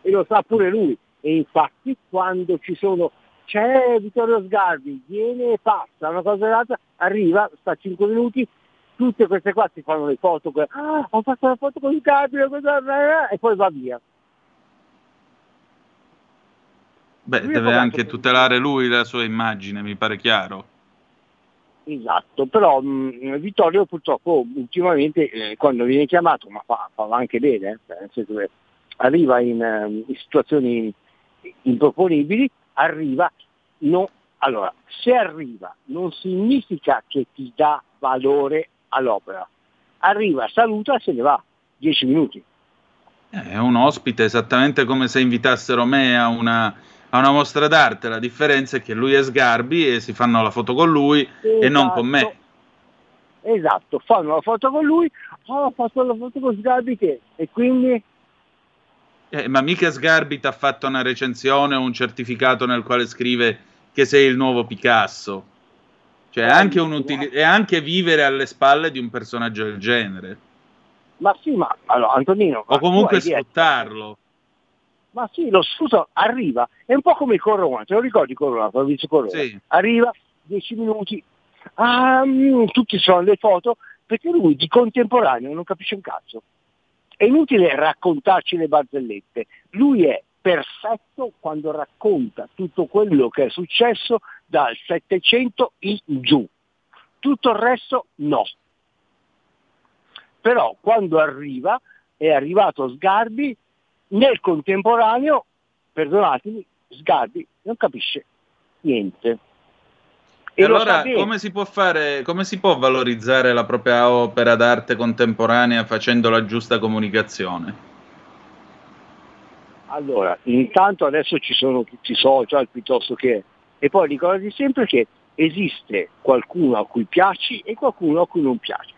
E lo sa pure lui. E infatti quando ci sono, c'è Vittorio Sgarbi, viene e passa, una cosa e l'altra, arriva, sta 5 minuti, tutte queste qua si fanno le foto, ah, ho fatto la foto con Sgarbi, e poi va via. Beh, Lui deve anche tutelare lui la sua immagine, mi pare chiaro. Esatto, però mh, Vittorio purtroppo ultimamente eh, quando viene chiamato, ma fa, fa anche bene, eh, cioè, nel senso che arriva in, ehm, in situazioni improponibili, arriva, no, allora, se arriva non significa che ti dà valore all'opera, arriva, saluta e se ne va, 10 minuti. Eh, È un ospite, esattamente come se invitassero me a una, a una mostra d'arte. La differenza è che lui è Sgarbi e si fanno la foto con lui e non con me. Esatto, fanno la foto con lui, oh, ho fatto la foto con Sgarbi che, e quindi Eh, ma mica Sgarbi ti ha fatto una recensione o un certificato nel quale scrive che sei il nuovo Picasso. Cioè, è anche, un utili- è anche vivere alle spalle di un personaggio del genere. Ma sì, ma allora Antonino, O comunque sfruttarlo. Ma sì, lo scusa, arriva, è un po' come il Corona, te lo ricordi Corona, Fabrizio Corona? Sì. Arriva, 10 minuti, ah, mm, tutti sono le foto, perché lui di contemporaneo non capisce un cazzo. È inutile raccontarci le barzellette, lui è perfetto quando racconta tutto quello che è successo dal 700 in giù, tutto il resto no. Però quando arriva, è arrivato Sgarbi, nel contemporaneo, perdonatemi, Sgarbi non capisce niente. E lo allora come si può fare, come si può valorizzare la propria opera d'arte contemporanea facendo la giusta comunicazione? Allora, intanto adesso ci sono tutti i social piuttosto che... E poi ricordi sempre che esiste qualcuno a cui piaci e qualcuno a cui non piaci.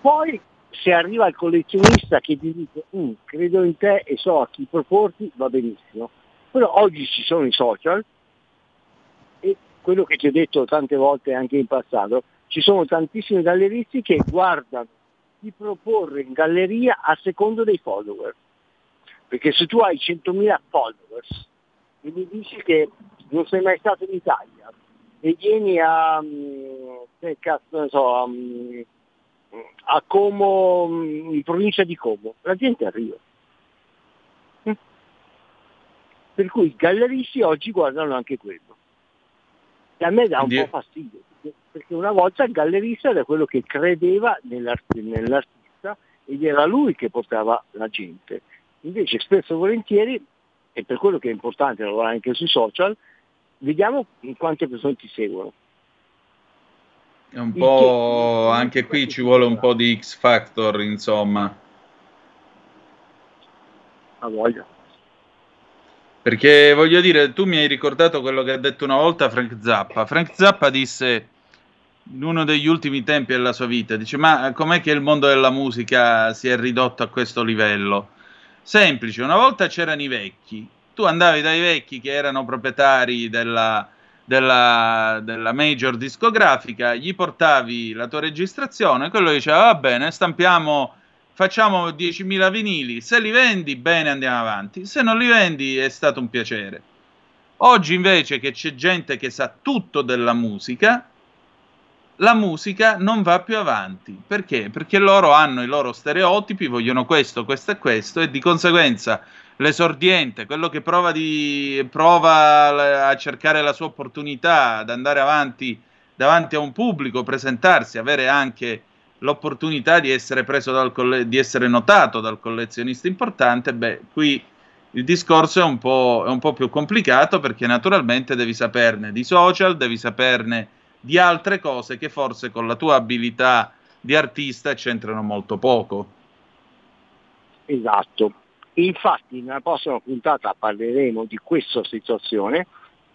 Poi se arriva il collezionista che ti dice "Mm, credo in te e so a chi proporti, va benissimo. Però oggi ci sono i social e quello che ti ho detto tante volte anche in passato, ci sono tantissimi galleristi che guardano di proporre in galleria a secondo dei follower. Perché se tu hai 100.000 followers e mi dici che non sei mai stato in Italia e vieni a, mm, che cazzo ne so, a, mm, a Como, mm, in provincia di Como, la gente arriva. Mm. Per cui i galleristi oggi guardano anche quello. E a me dà un Quindi- po' fastidio, perché- una volta il gallerista era quello che credeva nell'art- nell'artista ed era lui che portava la gente. Invece spesso e volentieri, e per quello che è importante lavorare anche sui social, vediamo quante persone ti seguono. È un po' anche qui ci vuole un po' di X Factor, insomma. A voglia. Perché voglio dire, tu mi hai ricordato quello che ha detto una volta Frank Zappa. Frank Zappa disse in uno degli ultimi tempi della sua vita, dice ma com'è che il mondo della musica si è ridotto a questo livello? Semplice, una volta c'erano i vecchi, tu andavi dai vecchi che erano proprietari della, della, della major discografica, gli portavi la tua registrazione, quello diceva va bene, stampiamo, facciamo 10.000 vinili, se li vendi bene andiamo avanti, se non li vendi è stato un piacere. Oggi invece che c'è gente che sa tutto della musica, la musica non va più avanti. Perché? Perché loro hanno i loro stereotipi, vogliono questo, questo e questo, e di conseguenza l'esordiente, quello che prova, di, prova a cercare la sua opportunità, ad andare avanti davanti a un pubblico, presentarsi, avere anche l'opportunità di essere colle- di essere notato dal collezionista importante, beh, qui il discorso è un, è un po' più complicato perché naturalmente devi saperne di social, devi saperne di altre cose che forse con la tua abilità di artista c'entrano molto poco. Esatto. Infatti nella prossima puntata parleremo di questa situazione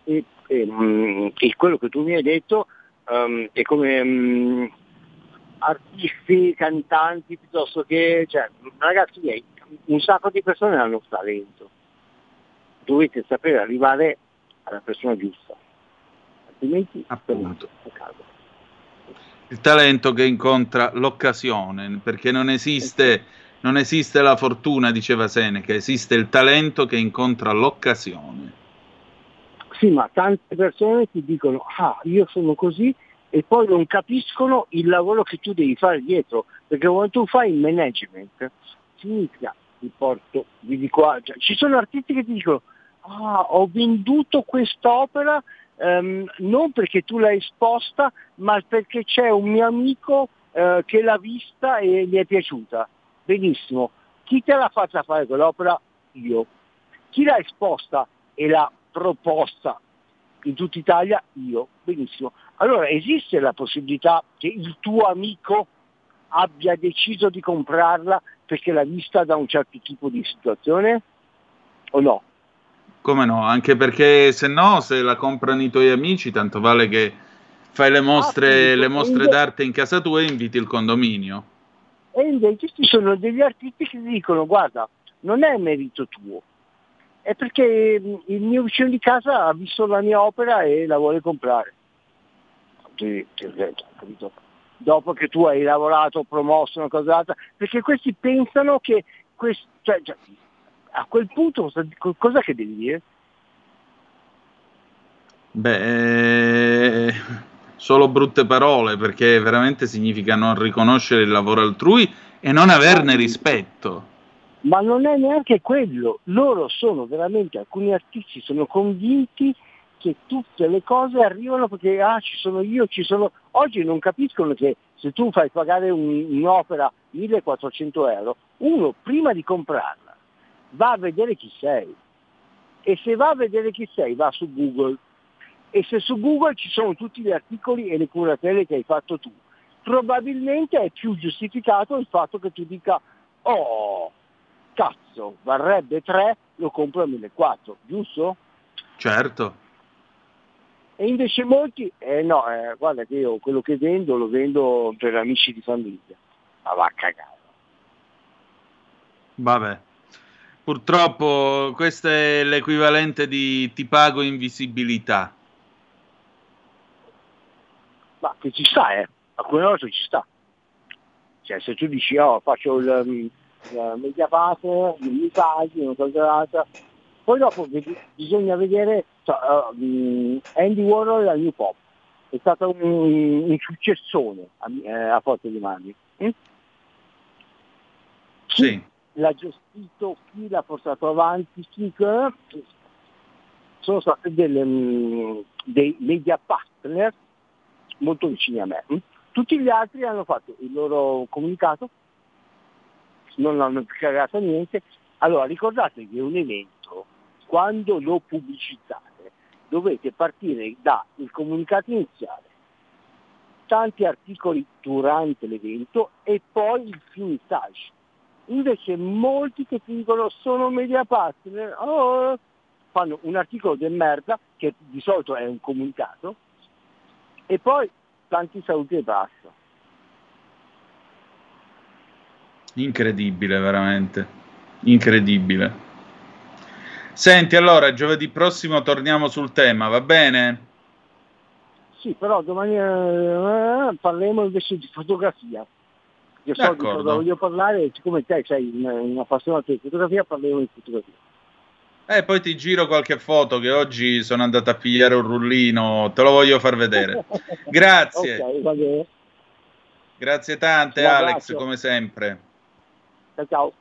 e, e, mm, e quello che tu mi hai detto ehm, è come mm, artisti, cantanti piuttosto che, cioè, ragazzi miei, un sacco di persone hanno talento. Dovete sapere arrivare alla persona giusta. altrimenti Appunto. Il talento che incontra l'occasione, perché non esiste, non esiste la fortuna, diceva Seneca, esiste il talento che incontra l'occasione. Sì, ma tante persone ti dicono, ah, io sono così e poi non capiscono il lavoro che tu devi fare dietro, perché quando tu fai il management significa ti porto, vi dico, ah, cioè, ci sono artisti che ti dicono, ah, ho venduto quest'opera ehm, non perché tu l'hai esposta, ma perché c'è un mio amico eh, che l'ha vista e gli è piaciuta. Benissimo. Chi te l'ha fatta fare quell'opera? Io. Chi l'ha esposta e l'ha proposta in tutta Italia? Io. Benissimo. Allora esiste la possibilità che il tuo amico abbia deciso di comprarla perché l'ha vista da un certo tipo di situazione? O no? Come no? Anche perché se no, se la comprano i tuoi amici, tanto vale che fai le mostre, Ah, le mostre d'arte in casa tua e inviti il condominio. E invece ci sono degli artisti che dicono guarda, non è merito tuo, è perché mh, il mio vicino di casa ha visto la mia opera e la vuole comprare. Dopo che tu hai lavorato, promosso una cosa altra, perché questi pensano che quest- cioè, a quel punto cosa, cosa che devi dire? Beh, eh, solo brutte parole, perché veramente significa non riconoscere il lavoro altrui e non averne rispetto. ma non è neanche quello, loro sono veramente, alcuni artisti sono convinti che tutte le cose arrivano perché ah ci sono io, ci sono... Oggi non capiscono che se tu fai pagare un- un'opera 1400 euro, uno prima di comprarla va a vedere chi sei. E se va a vedere chi sei va su Google e se su Google ci sono tutti gli articoli e le curatele che hai fatto tu, probabilmente è più giustificato il fatto che tu dica oh cazzo, varrebbe 3, lo compro a 1400, giusto? Certo. E invece molti, eh no, eh, guarda che io quello che vendo lo vendo per amici di famiglia. Ma va a cagare. Vabbè. Purtroppo questo è l'equivalente di ti pago invisibilità. Ma che ci sta, eh. Alcune volte ci sta. Cioè se tu dici oh faccio il, il media partner, i miei tagli, una cosa l'altra, poi dopo bisogna vedere cioè, uh, mm, Andy Warhol al New Pop. È stato un, un successone a, eh, a forza di mani. mm? Sì. l'ha gestito, chi l'ha portato avanti, chi eh, sono stati delle, mm, dei media partner molto vicini a me. mm. Tutti gli altri hanno fatto il loro comunicato, non hanno più cagato niente. Allora ricordate che un evento, quando lo pubblicizzate, dovete partire dal comunicato iniziale, tanti articoli durante l'evento e poi il finissage. Invece molti che dicono sono media partner, oh, fanno un articolo del merda, che di solito è un comunicato, e poi tanti saluti e basta. Incredibile, veramente. Incredibile. Senti, allora, giovedì prossimo torniamo sul tema, va bene? Sì, però domani eh, parleremo invece di fotografia. Io so di cosa voglio parlare, siccome te sei un, un appassionato di fotografia, parleremo di fotografia. E poi ti giro qualche foto che oggi sono andato a pigliare un rullino, te lo voglio far vedere. Grazie. Ok, va bene. Grazie tante Alex, come sempre. Ciao ciao.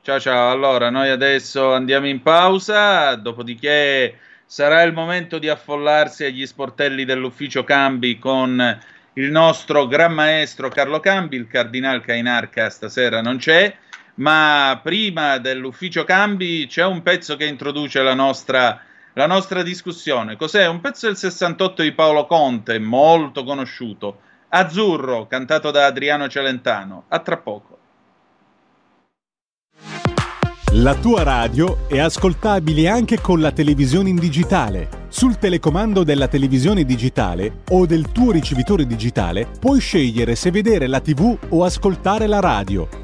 Ciao ciao, allora noi adesso andiamo in pausa, dopodiché sarà il momento di affollarsi agli sportelli dell'ufficio Cambi con il nostro gran maestro Carlo Cambi, il Cardinal Cainarca stasera non c'è, ma prima dell'ufficio Cambi c'è un pezzo che introduce la nostra, la nostra discussione. Cos'è? Un pezzo del 68 di Paolo Conte, molto conosciuto, Azzurro, cantato da Adriano Celentano. A tra poco. La tua radio è ascoltabile anche con la televisione in digitale. Sul telecomando della televisione digitale o del tuo ricevitore digitale puoi scegliere se vedere la TV o ascoltare la radio.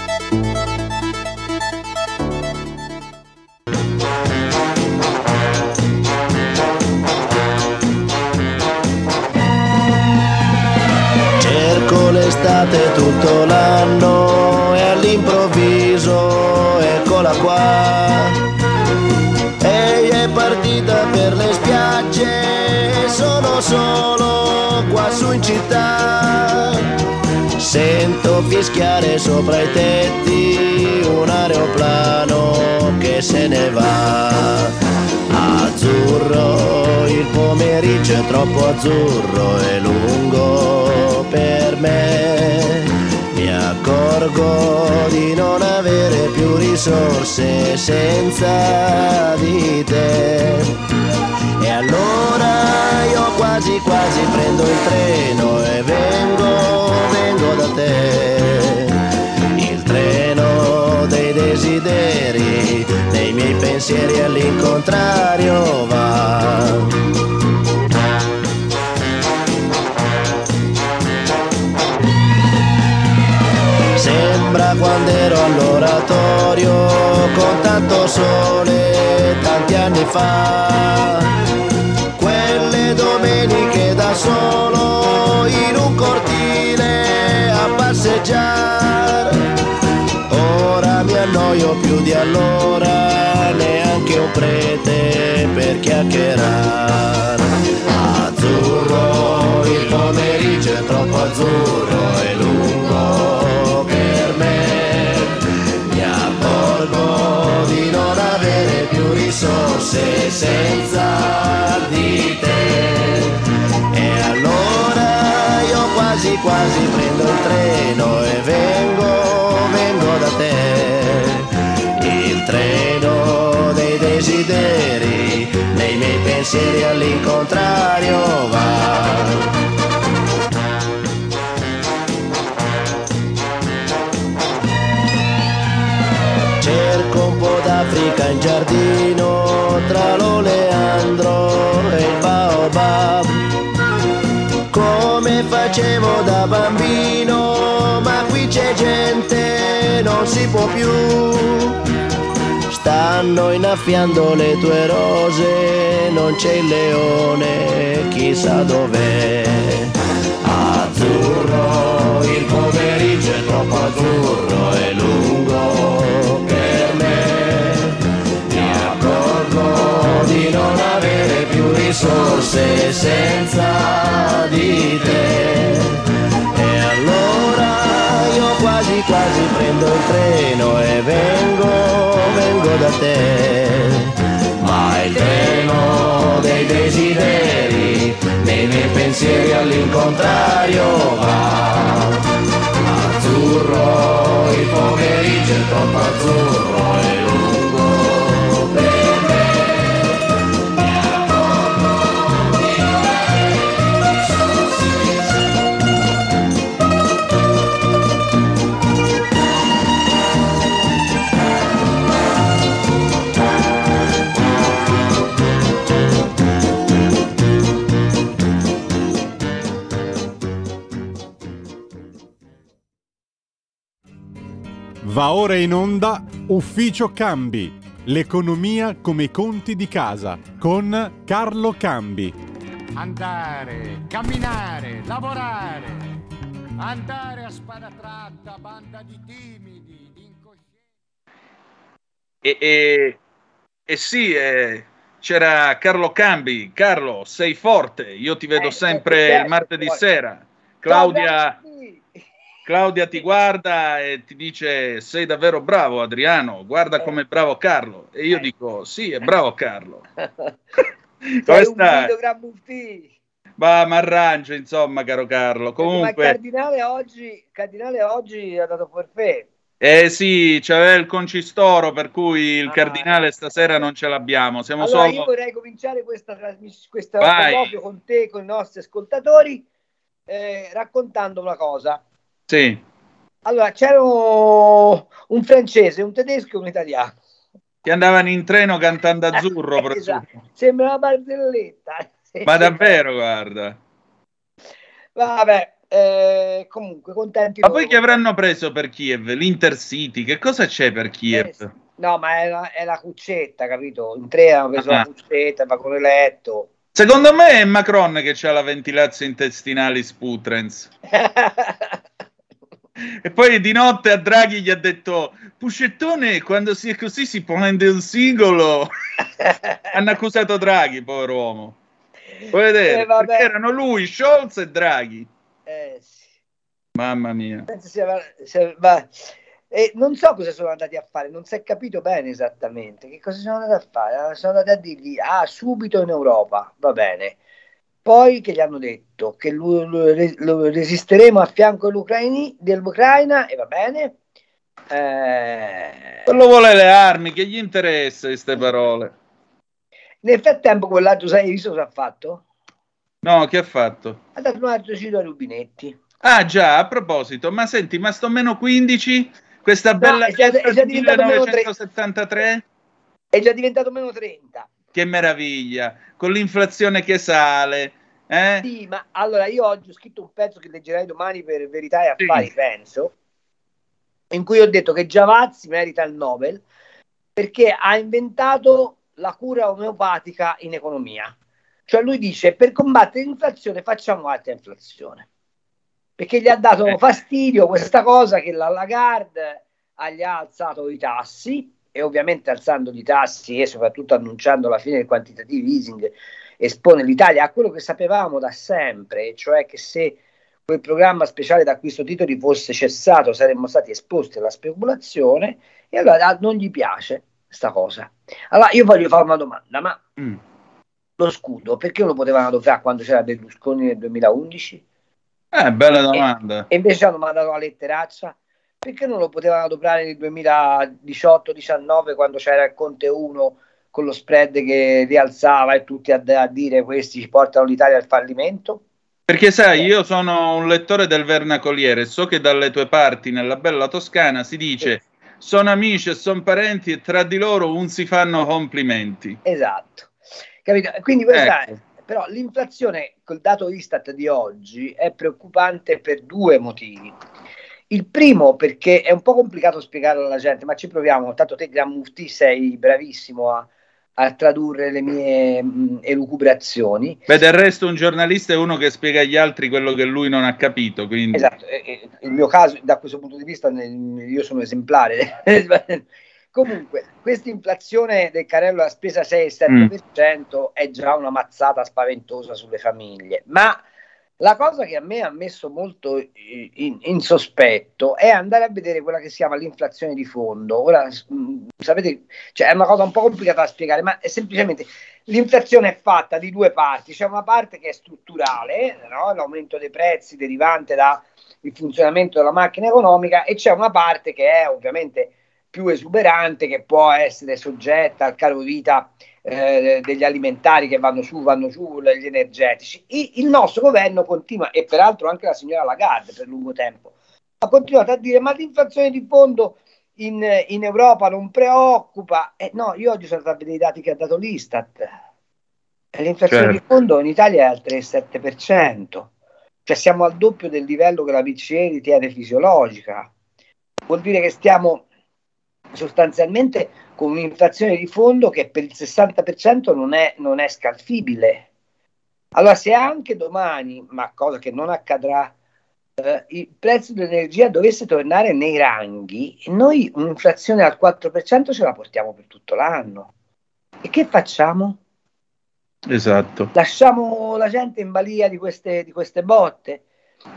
L'estate tutto l'anno e all'improvviso eccola qua. Ehi è partita per le spiagge, sono solo qua su in città. Sento fischiare sopra i tetti un aeroplano che se ne va. Azzurro, il pomeriggio è troppo azzurro e lungo per me. Mi accorgo di non avere più risorse senza di te. E allora io quasi quasi prendo il treno e vengo, vengo da te. Desideri, dei miei pensieri all'incontrario va. Sembra quando ero all'oratorio con tanto sole tanti anni fa. Quelle domeniche da solo in un cortile a passeggiare. Annoio più di allora, neanche un prete per chiacchierare. Azzurro, il pomeriggio è troppo azzurro e lungo per me. Mi accorgo di non avere più risorse senza di te. E allora io quasi quasi prendo il treno e vengo, treno dei desideri, nei miei pensieri all'incontrario va. Cerco un po' d'Africa in giardino tra l'oleandro e il baobab. Come facevo da bambino, ma qui c'è gente, non si può più. Stanno innaffiando le tue rose, non c'è il leone, chissà dov'è. Azzurro, il pomeriggio è troppo azzurro e lungo per me. Mi accorgo di non avere più risorse senza di te. E allora io quasi quasi prendo il treno e da te. Ma il treno dei desideri, nei miei pensieri all'incontrario va. Azzurro, il pomeriggio è troppo azzurro ora in onda Ufficio Cambi, l'economia come i conti di casa, con Carlo Cambi. Andare, camminare, lavorare. Andare a spada tratta, banda di timidi, di incoscienti. E, e- e sì, eh, c'era Carlo Cambi. Carlo, sei forte. Io ti vedo Eh, sempre certo, il martedì poi. sera. Claudia, Ciao, Claudia ti guarda e ti dice: Sei davvero bravo, Adriano. Guarda com'è bravo Carlo. E io dico: Sì, è bravo Carlo. Come stai? Ma mi arrangio, insomma, caro Carlo. Ma il Comunque, cardinale oggi, cardinale oggi ha dato forfè. eh sì, c'aveva il concistoro, per cui il cardinale stasera non ce l'abbiamo. Siamo Ah. Allora solo. io vorrei cominciare questa trasmissione, con te, con i nostri ascoltatori, eh, raccontando una cosa. Sì, Allora, c'era un francese, un tedesco e un italiano. Che andavano in treno cantando azzurro. Esatto. Sembra una barzelletta. Ma davvero, guarda. Vabbè, eh, comunque contenti. Ma poi che avranno preso per Kiev? L'Intercity? Che cosa c'è per Kiev? No, ma è la, è la cuccetta, capito? In tre hanno preso Ah. la cuccetta, il vagone letto. Secondo me è Macron che ha la ventilazione intestinale sputrens. E poi di notte a Draghi gli ha detto Puscettone, quando si è così si prende un singolo. Hanno accusato Draghi, povero uomo. Vuoi vedere? Eh. Perché erano lui, Scholz e Draghi. Eh, sì. Mamma mia. Va- E non so cosa sono andati a fare, non si è capito bene esattamente che cosa sono andati a fare. Sono andati a dirgli, ah, subito in Europa, va bene. Poi che gli hanno detto che lu- re- lu- resisteremo a fianco dell'Ucraina e va bene. Eh, Quello vuole le armi, che gli interessa queste parole? nel frattempo quell'altro, sai, visto cosa ha fatto? No, che ha fatto? Ha dato un altro giro ai rubinetti. Ah già, a proposito, ma senti, ma sto meno 15? Questa bella è già- è già festa diventato meno tre- 1973? È già diventato meno 30. Che meraviglia, con l'inflazione che sale. Eh? Sì, ma allora io oggi ho scritto un pezzo che leggerai domani per Verità e Affari, penso, in cui ho detto che Giavazzi merita il Nobel perché ha inventato la cura omeopatica in economia. Cioè lui dice per combattere l'inflazione facciamo alta inflazione. Perché gli ha dato fastidio questa cosa che la Lagarde gli ha alzato i tassi e ovviamente alzando i tassi e soprattutto annunciando la fine del quantitative easing espone l'Italia a quello che sapevamo da sempre, e cioè che se quel programma speciale d'acquisto titoli fosse cessato saremmo stati esposti alla speculazione e allora non gli piace sta cosa. Allora io voglio fare una domanda, ma Mm. lo scudo perché lo potevano adoperare quando c'era Berlusconi nel 2011? Eh, bella domanda. E invece hanno mandato la letteraccia. Perché non lo potevano adoperare nel 2018-19 quando c'era il Conte 1 con lo spread che rialzava e tutti a, a dire questi ci portano l'Italia al fallimento? Perché sai, io sono un lettore del vernacoliere so che dalle tue parti, nella bella Toscana, si dice sono amici e sono parenti e tra di loro un si fanno complimenti. Esatto. Capito? Quindi questa Ecco. è- però l'inflazione col dato Istat di oggi è preoccupante per due motivi. Il primo perché è un po' complicato spiegarlo alla gente, ma ci proviamo. Tanto te, Gran Mufti, sei bravissimo a, a tradurre le mie mh, elucubrazioni. Beh, del resto un giornalista è uno che spiega agli altri quello che lui non ha capito, quindi... Esatto, e- e il mio caso, da questo punto di vista, ne- io sono esemplare. Comunque, questa inflazione del carrello della spesa 6-7% è già una mazzata spaventosa sulle famiglie, ma la cosa che a me ha messo molto in, in sospetto è andare a vedere quella che si chiama l'inflazione di fondo. Ora, mh, sapete, cioè è una cosa un po' complicata da spiegare, ma è semplicemente l'inflazione è fatta di due parti. C'è una parte che è strutturale, no? l'aumento dei prezzi derivante dal funzionamento della macchina economica, e c'è una parte che è ovviamente più esuberante, che può essere soggetta al caro vita eh, degli alimentari che vanno su, vanno giù, gli energetici. I- il nostro governo continua, e peraltro anche la signora Lagarde per lungo tempo, ha continuato a dire ma l'inflazione di fondo in, in Europa non preoccupa. Eh, no, io oggi sono andato a vedere i dati che ha dato l'Istat. L'inflazione Certo. di fondo in Italia è al 3,7%, cioè siamo al doppio del livello che la BCE ritiene fisiologica. Vuol dire che stiamo sostanzialmente con un'inflazione di fondo che per il 60% non è, non è scalfibile. Allora, se anche domani, ma cosa che non accadrà, eh, il prezzo dell'energia dovesse tornare nei ranghi, noi un'inflazione al 4% ce la portiamo per tutto l'anno. E che facciamo? Esatto. Lasciamo la gente in balia di queste, di queste botte?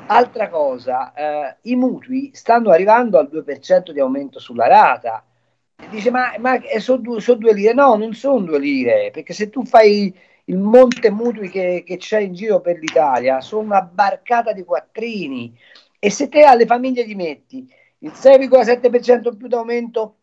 Altra cosa, eh, i mutui stanno arrivando al 2% di aumento sulla rata. Dice, ma, ma sono due, so due lire? No, non sono due lire, perché se tu fai il monte mutui che, che c'è in giro per l'Italia, sono una barcata di quattrini. E se te alle famiglie gli metti il 6,7% in più d'aumento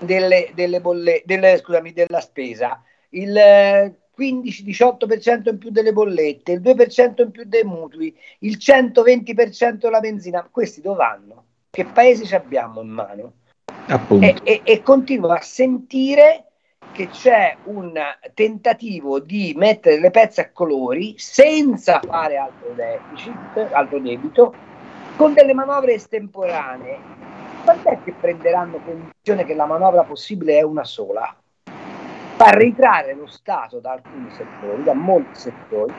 delle, delle bolle, delle, scusami, della spesa, il eh, 15-18% in più delle bollette, il 2% in più dei mutui, il 120% della benzina, questi dove vanno? Che paesi ci abbiamo in mano? E, e, e continuo a sentire che c'è un tentativo di mettere le pezze a colori senza fare altro deficit, altro debito, con delle manovre estemporanee. Quando è che prenderanno condizione che la manovra possibile è una sola? Far ritrarre lo Stato da alcuni settori, da molti settori,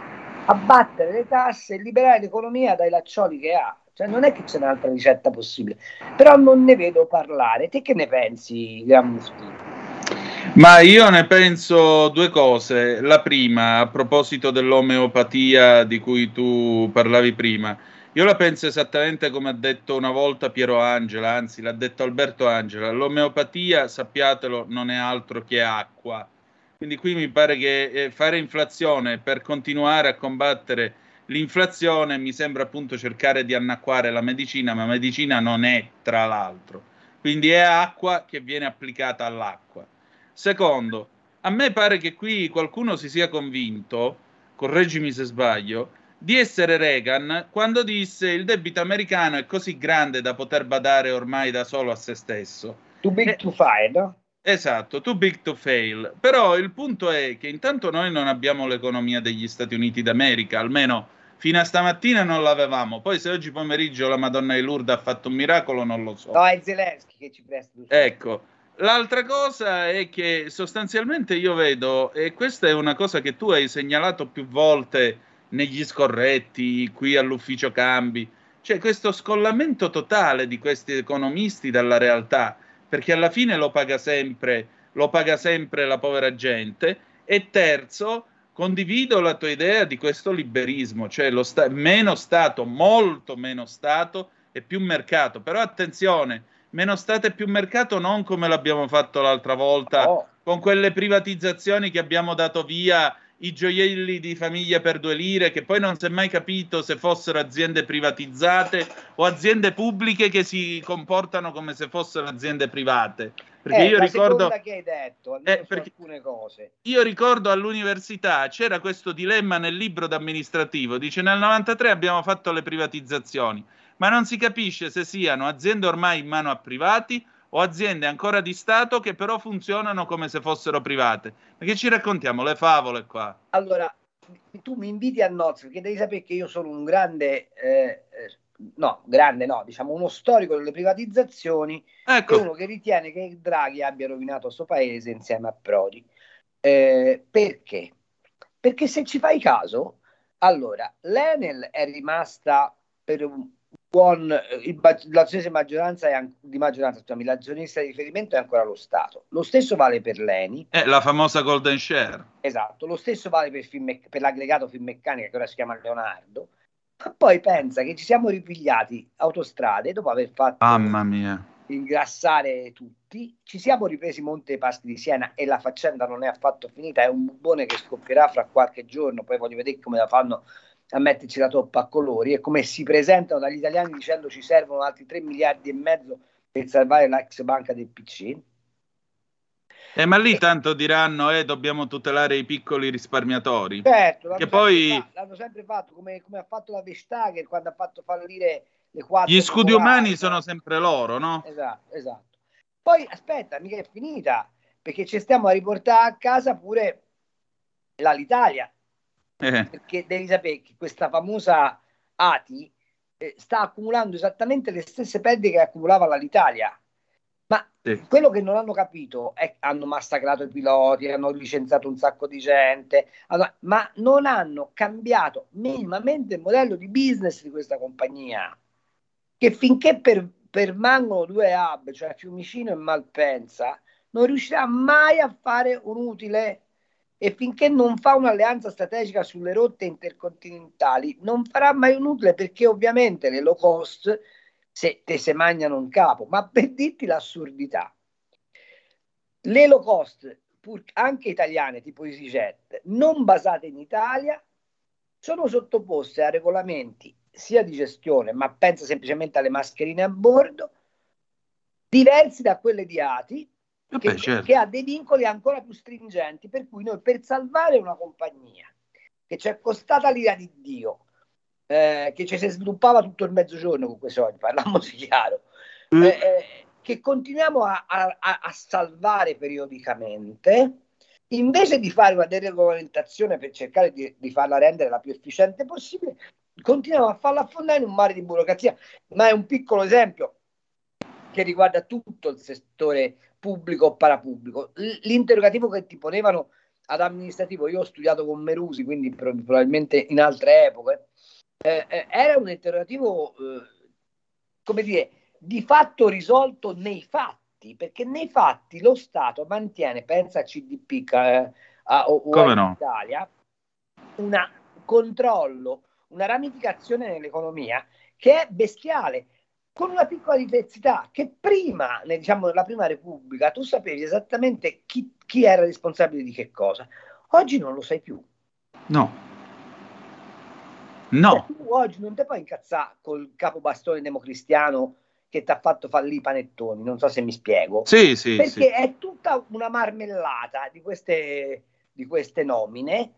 abbattere le tasse e liberare l'economia dai laccioli che ha. Cioè non è che c'è un'altra ricetta possibile, però non ne vedo parlare. Te che ne pensi, Gran Mufti? Ma io ne penso due cose. La prima, a proposito dell'omeopatia di cui tu parlavi prima, io la penso esattamente come ha detto una volta Piero Angela, anzi l'ha detto Alberto Angela. L'omeopatia, sappiatelo, non è altro che acqua. Quindi qui mi pare che eh, fare inflazione per continuare a combattere l'inflazione mi sembra appunto cercare di annacquare la medicina, ma medicina non è tra l'altro. Quindi è acqua che viene applicata all'acqua. Secondo, a me pare che qui qualcuno si sia convinto, correggimi se sbaglio, di essere Reagan quando disse il debito americano è così grande da poter badare ormai da solo a se stesso. Too big to fail, no? Esatto, too big to fail. Però il punto è che intanto noi non abbiamo l'economia degli Stati Uniti d'America, almeno fino a stamattina non l'avevamo. Poi se oggi pomeriggio la Madonna di Lourdes ha fatto un miracolo non lo so. No, è Zelensky che ci presta. Ecco, L'altra cosa è che sostanzialmente io vedo, e questa è una cosa che tu hai segnalato più volte negli scorretti, qui all'ufficio cambi, cioè questo scollamento totale di questi economisti dalla realtà, perché alla fine lo paga sempre, lo paga sempre la povera gente. E terzo, condivido la tua idea di questo liberismo, cioè lo sta- meno Stato, molto meno Stato e più mercato. Però attenzione, meno Stato e più mercato non come l'abbiamo fatto l'altra volta Oh. con quelle privatizzazioni che abbiamo dato via i gioielli di famiglia per due lire che poi non si è mai capito se fossero aziende privatizzate o aziende pubbliche che si comportano come se fossero aziende private perché Eh, io ricordo che hai detto, Eh, alcune cose. io ricordo all'università c'era questo dilemma nel libro d'amministrativo, dice nel 93 abbiamo fatto le privatizzazioni, ma non si capisce se siano aziende ormai in mano a privati o aziende ancora di Stato che però funzionano come se fossero private. Perché ci raccontiamo le favole qua? Allora, tu mi inviti a nozze perché devi sapere che io sono un grande, eh, eh, no, grande no, diciamo uno storico delle privatizzazioni Ecco. e uno che ritiene che Draghi abbia rovinato questo paese insieme a Prodi. Eh, perché? Perché se ci fai caso, allora, l'Enel è rimasta per un buon... eh, il L'azionista di maggioranza, è di maggioranza scusami, l'azionista di riferimento è ancora lo Stato. Lo stesso vale per l'ENI, Eh, la famosa Golden Share. Esatto, lo stesso vale per, Finmec- per l'aggregato Finmeccanica che ora si chiama Leonardo. Ma poi pensa che ci siamo ripigliati autostrade dopo aver fatto Mamma mia. ingrassare tutti, ci siamo ripresi Monte dei Paschi di Siena e la faccenda non è affatto finita, è un bubbone che scoppierà fra qualche giorno, poi voglio vedere come la fanno a metterci la toppa a colori e come si presentano dagli italiani dicendo ci servono altri 3 miliardi e mezzo per salvare l'ex banca del PC. Eh, ma lì tanto diranno, eh, dobbiamo tutelare i piccoli risparmiatori. Certo, l'hanno Che sempre poi fa- l'hanno sempre fatto come, come ha fatto la Vestager quando ha fatto fallire le quattro gli scudi popolari, umani no? sono sempre loro, no? Esatto, esatto. Poi aspetta, mica è finita, perché ci stiamo a riportare a casa pure l'Alitalia, Eh. perché devi sapere che questa famosa ATI eh, sta accumulando esattamente le stesse perdite che accumulava l'Alitalia. Ma Sì. quello che non hanno capito è che hanno massacrato i piloti, hanno licenziato un sacco di gente, hanno- ma non hanno cambiato minimamente il modello di business di questa compagnia. Che finché per- permangono due hub, cioè Fiumicino e Malpensa, non riuscirà mai a fare un utile e finché non fa un'alleanza strategica sulle rotte intercontinentali non farà mai un utile perché ovviamente le low cost se te se mangiano un capo, ma per dirti l'assurdità, le low cost, pur anche italiane tipo EasyJet, non basate in Italia, sono sottoposte a regolamenti sia di gestione, ma pensa semplicemente alle mascherine a bordo, diversi da quelle di ATI, che, Vabbè, certo. che ha dei vincoli ancora più stringenti, per cui noi per salvare una compagnia che ci è costata l'ira di Dio, eh, che ci si sviluppava tutto il mezzogiorno con quei soldi, parliamoci chiaro, Mm. eh, eh, che continuiamo a, a- a- a salvare periodicamente, invece di fare una deregolamentazione per cercare di, di farla rendere la più efficiente possibile, continuiamo a farla affondare in un mare di burocrazia. Ma è un piccolo esempio che riguarda tutto il settore pubblico o parapubblico. L'interrogativo che ti ponevano ad amministrativo, io ho studiato con Merusi, quindi pro- probabilmente in altre epoche, eh, eh, era un interrogativo, eh, come dire, di fatto risolto nei fatti, perché nei fatti lo Stato mantiene, pensa a CDP eh, a, o, o no? Italia, un controllo, una ramificazione nell'economia che è bestiale, con una piccola diversità, che prima, diciamo, nella prima Repubblica, tu sapevi esattamente chi, chi era responsabile di che cosa. Oggi non lo sai più. No. No. Cioè, tu oggi non ti puoi incazzare col capobastone democristiano che ti ha fatto fallire i panettoni, non so se mi spiego. Sì, sì, Perché sì. è tutta una marmellata di queste, di queste nomine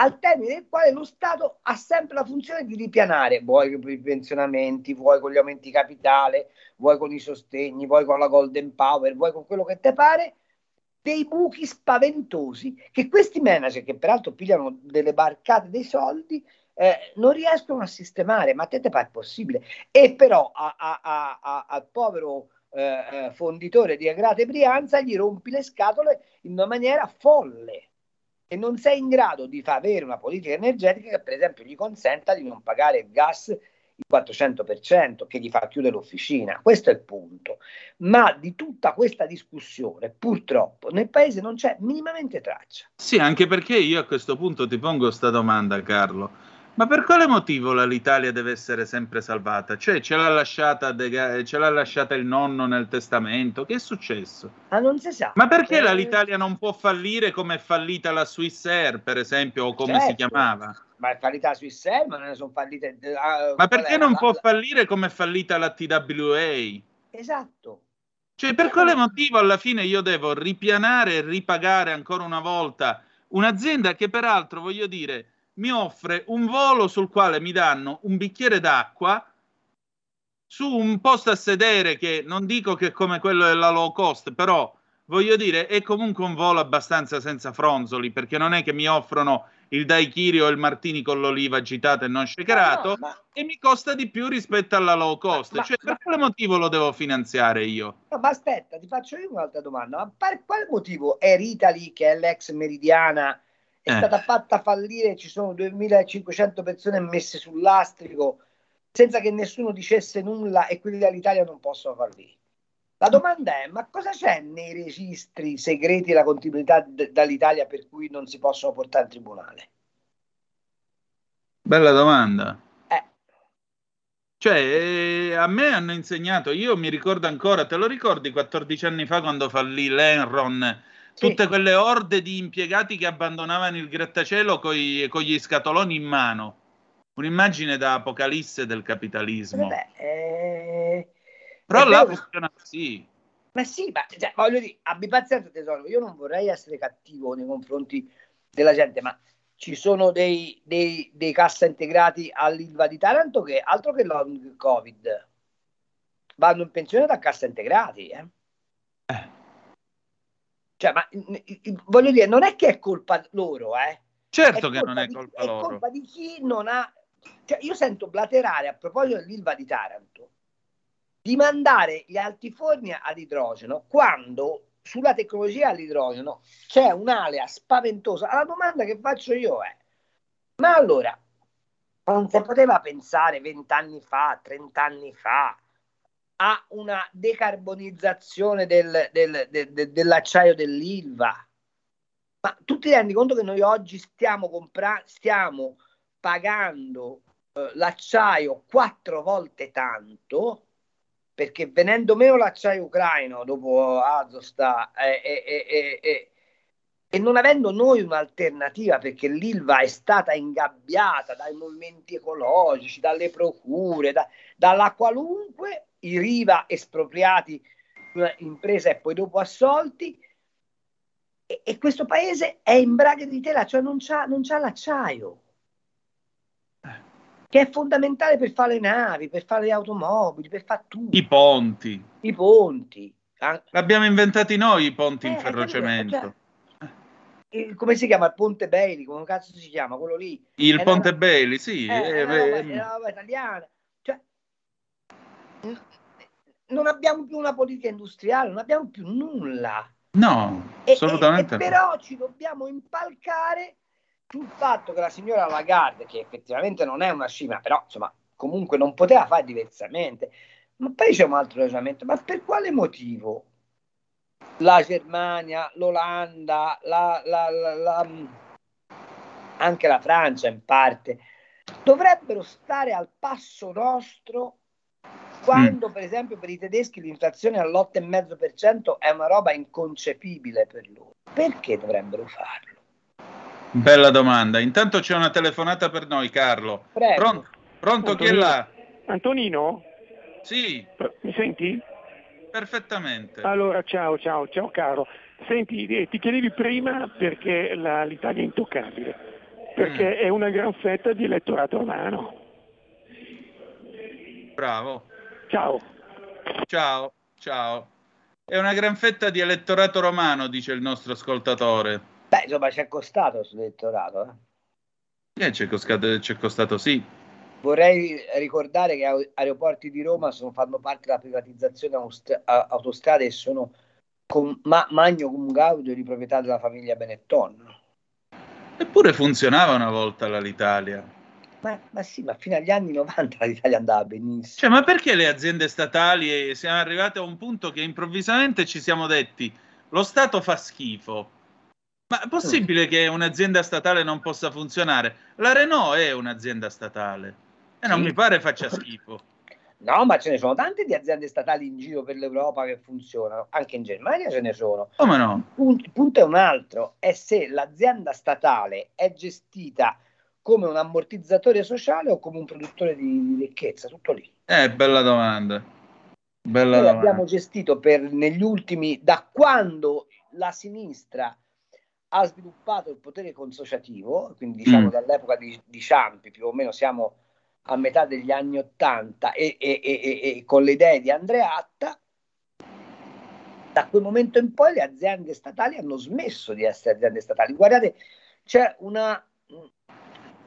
al termine del quale lo Stato ha sempre la funzione di ripianare, vuoi con i pensionamenti, vuoi con gli aumenti capitale, vuoi con i sostegni, vuoi con la Golden Power, vuoi con quello che te pare, dei buchi spaventosi che questi manager, che peraltro pigliano delle barcate dei soldi, eh, non riescono a sistemare, ma a te te pare possibile. E però a- a- a- al povero eh, eh, fonditore di Agrate Brianza gli rompi le scatole in una maniera folle e non sei in grado di fa- avere una politica energetica che per esempio gli consenta di non pagare il gas il 400% che gli fa chiudere l'officina. Questo è il punto. Ma di tutta questa discussione, purtroppo, nel paese non c'è minimamente traccia. Sì, anche perché io a questo punto ti pongo questa domanda, Carlo. Ma per quale motivo la- l'Italia deve essere sempre salvata? Cioè, ce l'ha lasciata, ce l'ha lasciata il nonno nel testamento? Che è successo? Ma non si sa. Ma perché la- Eh, l'Italia non può fallire come è fallita la Swiss Air, per esempio, o come si certo. chiamava? Ma è fallita sui Air, ma non ne sono fallite. ah, Ma perché non La- può la- fallire come è fallita la TWA? Esatto. Cioè, per quale motivo alla fine io devo ripianare e ripagare ancora una volta un'azienda che peraltro, voglio dire, mi offre un volo sul quale mi danno un bicchiere d'acqua su un posto a sedere che non dico che è come quello della low cost, però voglio dire è comunque un volo abbastanza senza fronzoli, perché non è che mi offrono il daiquiri o il martini con l'oliva agitata e non shakerato No, no, ma- e mi costa di più rispetto alla low cost. ma- cioè, per ma- quale motivo lo devo finanziare io? No, ma aspetta, ti faccio io un'altra domanda. Ma per quale motivo Air Italy, che è l'ex Meridiana, è Eh. stata fatta fallire? Ci sono 2500 persone messe sul lastrico senza che nessuno dicesse nulla e quelli dall'Italia non possono fallire. La domanda è: ma cosa c'è nei registri segreti della continuità d- dall'Italia per cui non si possono portare in tribunale? Bella domanda. Eh. Cioè, eh, a me hanno insegnato, io mi ricordo ancora, te lo ricordi 14 anni fa quando fallì l'Enron? Tutte quelle orde di impiegati che abbandonavano il grattacielo con gli scatoloni in mano. Un'immagine da apocalisse del capitalismo. Vabbè, eh, Però è là vero. funziona così. Ma sì, ma cioè, voglio dire, abbi pazienza tesoro, io non vorrei essere cattivo nei confronti della gente, ma ci sono dei, dei, dei cassa integrati all'Ilva di Taranto che altro che long covid vanno in pensione da cassa integrati. Eh. Cioè, ma voglio dire, non è che è colpa loro, eh. Certo È che non è di- colpa è loro. colpa di chi non ha... Cioè, io sento blaterare a proposito dell'Ilva di Taranto di mandare gli altiforni ad idrogeno quando sulla tecnologia all'idrogeno c'è un'alea spaventosa. La domanda che faccio io è, ma allora non si poteva pensare vent'anni fa, trent'anni fa a una decarbonizzazione del- del- del- del- dell'acciaio dell'Ilva? Ma tu ti rendi conto che noi oggi stiamo comprando, stiamo pagando eh, l'acciaio quattro volte tanto perché venendo meno l'acciaio ucraino dopo eh, eh, eh, eh, eh, e non avendo noi un'alternativa perché l'Ilva è stata ingabbiata dai movimenti ecologici, dalle procure, da- dalla qualunque, i Riva espropriati impresa e poi dopo assolti e, e questo paese è in braghe di tela, cioè non c'ha, non c'ha l'acciaio. che è fondamentale per fare le navi, per fare le automobili, per fare tutto. I ponti. I ponti. Ah, L'abbiamo inventati noi i ponti in Eh, ferrocemento. capito, il- come si chiama? Il Ponte Bailey, come cazzo si chiama? Quello lì. Il È Ponte una- Bailey, sì. Eh, eh, è roba- è una roba italiana. N- non abbiamo più una politica industriale, non abbiamo più nulla. no, E, assolutamente e- e però ci dobbiamo impalcare sul fatto che la signora Lagarde, che effettivamente non è una scima, però insomma comunque non poteva fare diversamente. Ma poi c'è un altro ragionamento, ma per quale motivo la Germania, l'Olanda, la- la- la- la- anche la Francia in parte, dovrebbero stare al passo nostro quando per esempio per i tedeschi l'inflazione all'8,5% è una roba inconcepibile per loro. Perché dovrebbero farlo? Bella domanda. Intanto c'è una telefonata per noi, Carlo. Prego. Pronto, pronto chi è Antonino. là? Antonino? Sì, Mi senti? perfettamente. Allora, ciao, ciao, ciao caro. Senti, eh, ti chiedevi prima perché la- l'Italia è intoccabile, perché Mm. è una gran fetta di elettorato romano. Bravo. Ciao. Ciao, ciao. È una gran fetta di elettorato romano, dice il nostro ascoltatore. Beh, insomma, ci è costato questo elettorato. eh. Eh, ci è costato, ci è costato sì. Vorrei ricordare che Ae- Aeroporti di Roma sono, fanno parte della privatizzazione austra- autostrade e sono con ma- magno cum gaudio di proprietà della famiglia Benetton. Eppure funzionava una volta l'Italia. Ma, ma sì, ma fino agli anni 90 l'Italia andava benissimo. Cioè, ma perché le aziende statali eh, siamo arrivati a un punto che improvvisamente ci siamo detti lo Stato fa schifo? Ma è possibile che un'azienda statale non possa funzionare? La Renault è un'azienda statale e non Sì. mi pare faccia schifo. No, ma ce ne sono tante di aziende statali in giro per l'Europa che funzionano, anche in Germania ce ne sono. Come no? Punto- Il punto è un altro, è se l'azienda statale è gestita come un ammortizzatore sociale o come un produttore di, ricchezza, tutto lì. Eh, bella domanda. Bella Noi domanda. abbiamo gestito per negli ultimi, da quando la sinistra ha sviluppato il potere consociativo, quindi diciamo Mm. dall'epoca di, di Ciampi, più o meno siamo a metà degli anni Ottanta, e- e- e- e con le idee di Andreatta, da quel momento in poi le aziende statali hanno smesso di essere aziende statali. Guardate, c'è una...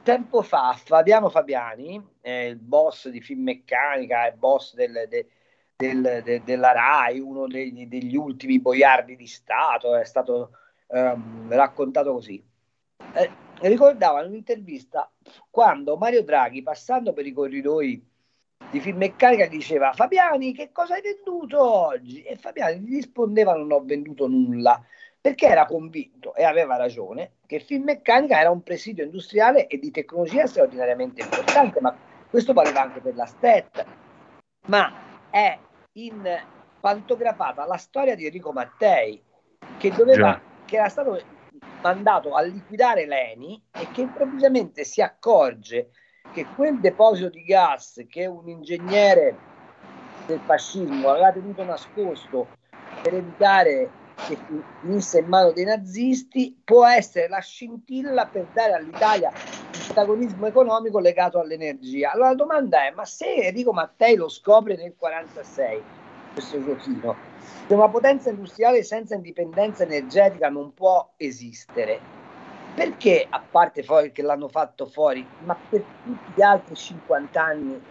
Tempo fa Fabiano Fabiani, eh, il boss di Finmeccanica, il boss del- de- del- de- della RAI, uno degli, degli ultimi boiardi di Stato, è stato ehm, raccontato così. Eh, ricordava in un'intervista quando Mario Draghi, passando per i corridoi di Finmeccanica, diceva Fabiani, che cosa hai venduto oggi? E Fabiani gli rispondeva non ho venduto nulla, perché era convinto, e aveva ragione, che Finmeccanica era un presidio industriale e di tecnologia straordinariamente importante, ma questo valeva anche per la STET. Ma è in pantografata la storia di Enrico Mattei, che, doveva, che era stato mandato a liquidare l'ENI e che improvvisamente si accorge che quel deposito di gas che un ingegnere del fascismo aveva tenuto nascosto per evitare che finisse in mano dei nazisti può essere la scintilla per dare all'Italia il protagonismo economico legato all'energia. Allora la domanda è, ma se Enrico Mattei lo scopre nel 1946, questo giochino, che una potenza industriale senza indipendenza energetica non può esistere, perché, a parte poi che l'hanno fatto fuori, ma per tutti gli altri 50 anni,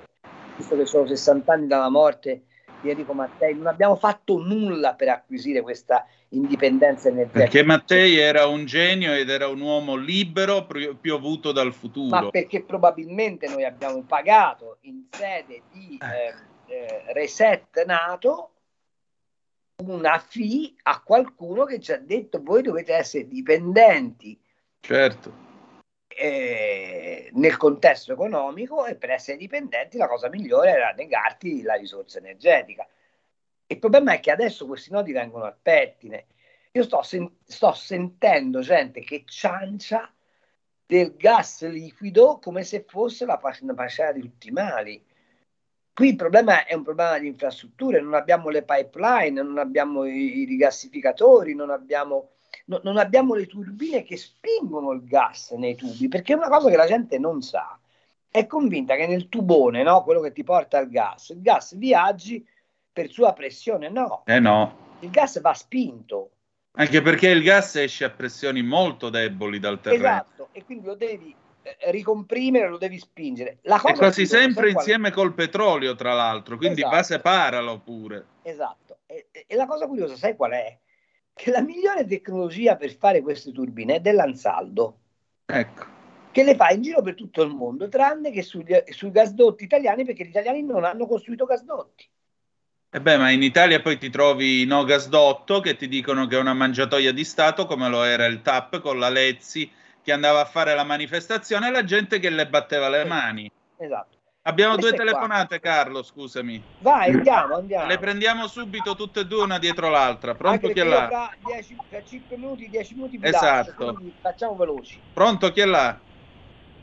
visto che sono 60 anni dalla morte Enrico Mattei, non abbiamo fatto nulla per acquisire questa indipendenza energetica. Perché Mattei era un genio ed era un uomo libero piovuto dal futuro. ma perché probabilmente noi abbiamo pagato in sede di eh, eh, reset nato una fee a qualcuno che ci ha detto voi dovete essere dipendenti Certo. Eh, nel contesto economico e per essere dipendenti la cosa migliore era negarti la risorsa energetica. Il problema è che adesso questi nodi vengono al pettine. Io sto, sen- sto sentendo gente che ciancia del gas liquido come se fosse la pa- una pascella di tutti i mali. Qui il problema è un problema di infrastrutture, non abbiamo le pipeline, non abbiamo i, i rigassificatori, non abbiamo, no- non abbiamo le turbine che spingono il gas nei tubi, perché è una cosa che la gente non sa. è convinta che nel tubone, no, quello che ti porta il gas, il gas viaggi per sua pressione. No, Eh no, il gas va spinto. anche perché il gas esce a pressioni molto deboli dal terreno. Esatto, e quindi lo devi eh, ricomprimere, lo devi spingere. La cosa quasi curiosa, sempre sai qual è? insieme col petrolio, tra l'altro, quindi Esatto. va separalo pure. Esatto. E- e la cosa curiosa, sai qual è? Che la migliore tecnologia per fare queste turbine è dell'Ansaldo, Ecco. che le fa in giro per tutto il mondo, tranne che sugli, sui gasdotti italiani, perché gli italiani non hanno costruito gasdotti. E beh, ma in Italia poi ti trovi i no gasdotto che ti dicono che è una mangiatoia di Stato, come lo era il TAP con la Lezzi che andava a fare la manifestazione e la gente che le batteva le mani. Esatto. Abbiamo due Queste qua. telefonate, Carlo, scusami. Vai, andiamo, andiamo. Le prendiamo subito tutte e due una dietro l'altra. Pronto Anche chi è là? 10, fra 5 minuti, 10 minuti Esatto. lascio, facciamo veloci. Pronto chi è là?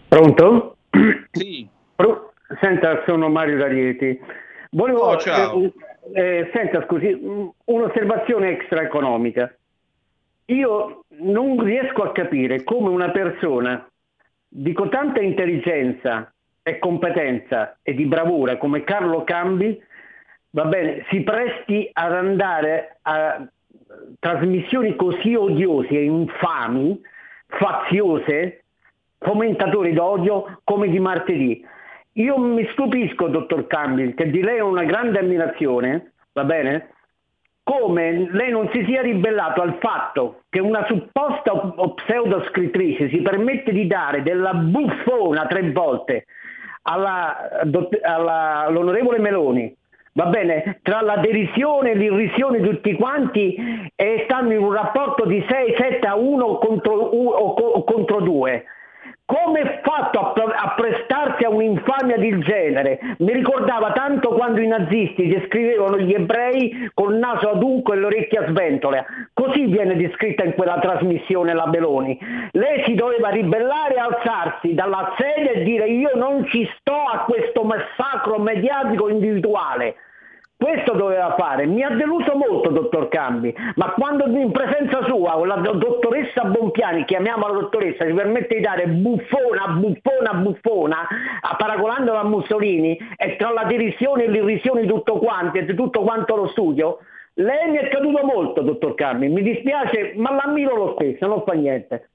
Pronto? Sì. Pro- Senta, sono Mario D'Arieti. Volevo, Oh, ciao. eh, eh, senta, scusi, mh, un'osservazione extraeconomica. Io non riesco a capire come una persona di con tanta intelligenza e competenza e di bravura come Carlo Cambi, va bene, si presti ad andare a trasmissioni così odiose infami, faziose, fomentatori d'odio come di martedì. Io mi stupisco, dottor Cambi, che di lei ho una grande ammirazione, va bene? Come lei non si sia ribellato al fatto che una supposta o pseudoscrittrice si permette di dare della buffona tre volte alla, alla- all'onorevole Meloni, va bene, tra la derisione e l'irrisione di tutti quanti e stanno in un rapporto di 6-7 a 1 contro, o co- contro 2. Come è fatto a, a prestarsi a un'infamia del genere? Mi ricordava tanto quando i nazisti descrivevano gli ebrei col naso adunco e le orecchie a sventole. Così viene descritta in quella trasmissione la Meloni. Lei si doveva ribellare e alzarsi dalla sedia e dire io non ci sto a questo massacro mediatico individuale. Questo doveva fare. Mi ha deluso molto, dottor Cambi, ma quando in presenza sua la do- dottoressa Bompiani, chiamiamola dottoressa, si permette di dare buffona, buffona, buffona, a- paragonandola a Mussolini, e tra la derisione e l'irrisione di tutto quanto e di tutto quanto lo studio, lei mi è caduto molto, dottor Cambi. Mi dispiace, ma l'ammiro lo stesso, non fa niente.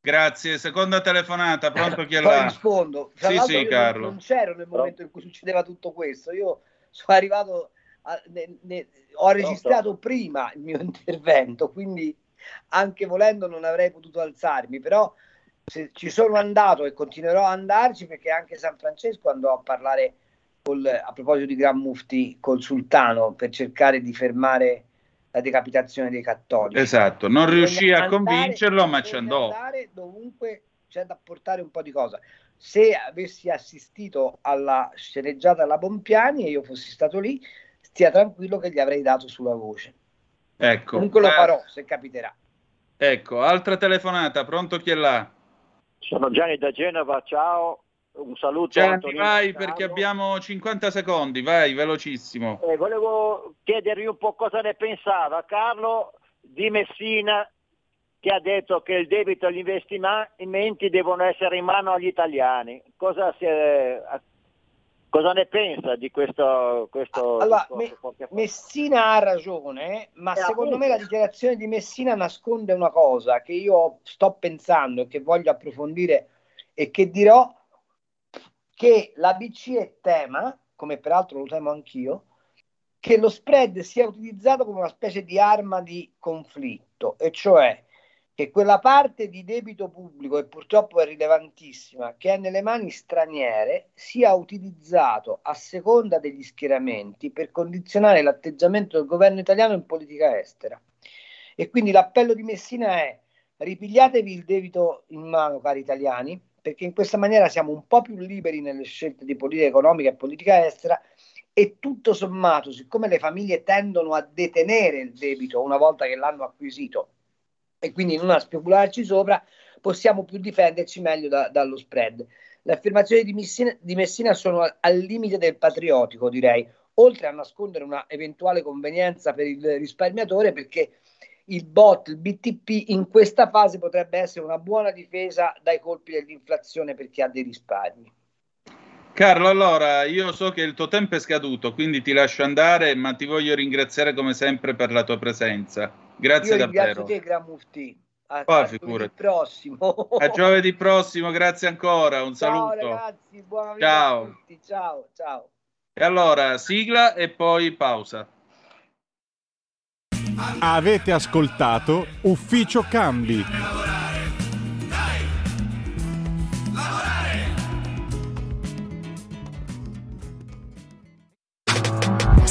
Grazie, seconda telefonata, pronto chi è Poi là? rispondo. Tra Sì, sì, io Carlo. non c'ero nel momento in cui succedeva tutto questo. Io sono arrivato, a- ne- ne- ho registrato prima il mio intervento, quindi anche volendo non avrei potuto alzarmi, però ci sono andato e continuerò ad andarci perché anche San Francesco andò a parlare col- a proposito di Gran Mufti col sultano per cercare di fermare la decapitazione dei cattolici. Esatto, non riuscì a andare- convincerlo, ma ci andò. andare dovunque c'è da portare un po' di cosa. Se avessi assistito alla sceneggiata alla Bompiani e io fossi stato lì, stia tranquillo che gli avrei dato sulla voce. Ecco. Comunque lo Eh, farò se capiterà. Ecco, altra telefonata, pronto chi è là? Sono Gianni da Genova, ciao, un saluto Gianni, Antonino vai perché abbiamo 50 secondi, vai, velocissimo. Eh, volevo chiedergli un po' cosa ne pensava Carlo di Messina che ha detto che il debito e gli investimenti devono essere in mano agli italiani. Cosa, è- cosa ne pensa di questo, questo Allora, discorso Me-? Messina ha ragione, ma Eh, secondo appunto. me la dichiarazione di Messina nasconde una cosa che io sto pensando e che voglio approfondire e che dirò che la BCE tema, come peraltro lo temo anch'io, che lo spread sia utilizzato come una specie di arma di conflitto, e cioè che quella parte di debito pubblico, e purtroppo è rilevantissima, che è nelle mani straniere, sia utilizzato a seconda degli schieramenti per condizionare l'atteggiamento del governo italiano in politica estera. E quindi l'appello di Messina è ripigliatevi il debito in mano, cari italiani, perché in questa maniera siamo un po' più liberi nelle scelte di politica economica e politica estera e tutto sommato, siccome le famiglie tendono a detenere il debito una volta che l'hanno acquisito e quindi non a specularci sopra, possiamo più difenderci meglio da- dallo spread. Le affermazioni di Messina, di Messina sono al, al limite del patriottico, direi, oltre a nascondere una eventuale convenienza per il risparmiatore, perché il bot, il BTP in questa fase potrebbe essere una buona difesa dai colpi dell'inflazione per chi ha dei risparmi. Carlo, allora io so che il tuo tempo è scaduto, quindi ti lascio andare, ma ti voglio ringraziare come sempre per la tua presenza. Grazie Io davvero. te, Mufti. A, Poi, a figurati. giovedì prossimo. A giovedì prossimo, grazie ancora, un Ciao saluto. ragazzi, buona Ciao. a tutti. Ciao, ciao. E allora, sigla e poi pausa. Avete ascoltato Ufficio Cambi.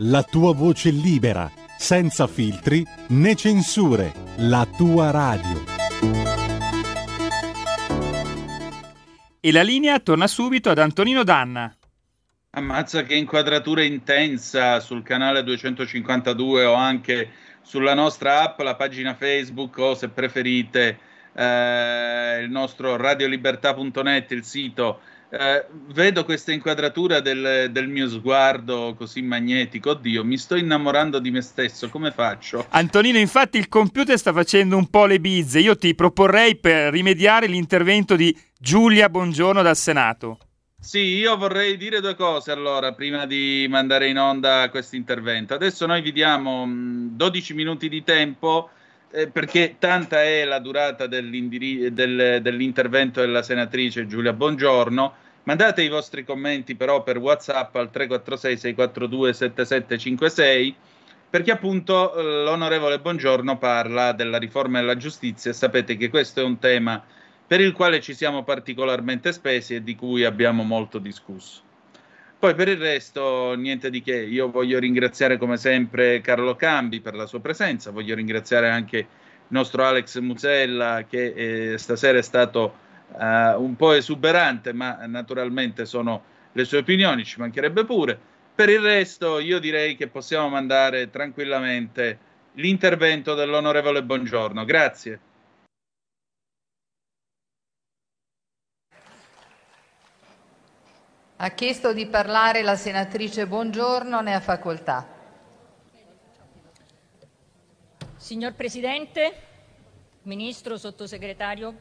la tua voce libera, senza filtri né censure, la tua radio. E la linea torna subito ad Antonino Danna. Ammazza che inquadratura intensa sul canale 252 o anche sulla nostra app, la pagina Facebook o se preferite eh, il nostro radiolibertà.net, il sito. Eh, vedo questa inquadratura del, del mio sguardo così magnetico. Oddio, mi sto innamorando di me stesso. Come faccio? Antonino, infatti il computer sta facendo un po' le bizze. Io ti proporrei per rimediare l'intervento di Giulia Bongiorno dal Senato. Sì, io vorrei dire due cose allora prima di mandare in onda questo intervento. Adesso noi vi diamo mh, 12 minuti di tempo eh, perché tanta è la durata del- dell'intervento della senatrice Giulia Bongiorno. Mandate i vostri commenti però per WhatsApp al 346 642 7756 perché appunto eh, l'onorevole Bongiorno parla della riforma della giustizia e sapete che questo è un tema per il quale ci siamo particolarmente spesi e di cui abbiamo molto discusso. Poi per il resto niente di che, io voglio ringraziare come sempre Carlo Cambi per la sua presenza, voglio ringraziare anche il nostro Alex Musella che eh, stasera è stato eh, un po' esuberante, ma naturalmente sono le sue opinioni, ci mancherebbe pure. Per il resto io direi che possiamo mandare tranquillamente l'intervento dell'onorevole Bongiorno. Grazie. Ha chiesto di parlare la senatrice Buongiorno, ne ha facoltà. Signor Presidente, Ministro, Sottosegretario,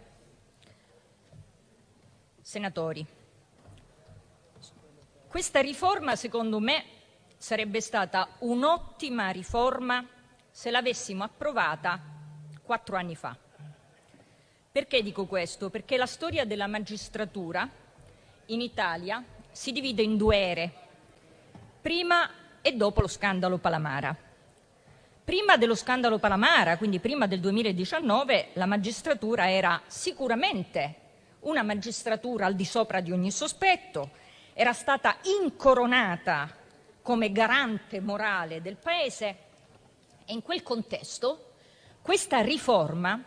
Senatori, questa riforma secondo me sarebbe stata un'ottima riforma se l'avessimo approvata quattro anni fa. Perché dico questo? Perché la storia della magistratura in Italia si divide in due ere, prima e dopo lo scandalo Palamara. Prima dello scandalo Palamara, quindi prima del 2019, la magistratura era sicuramente una magistratura al di sopra di ogni sospetto, era stata incoronata come garante morale del Paese e in quel contesto questa riforma,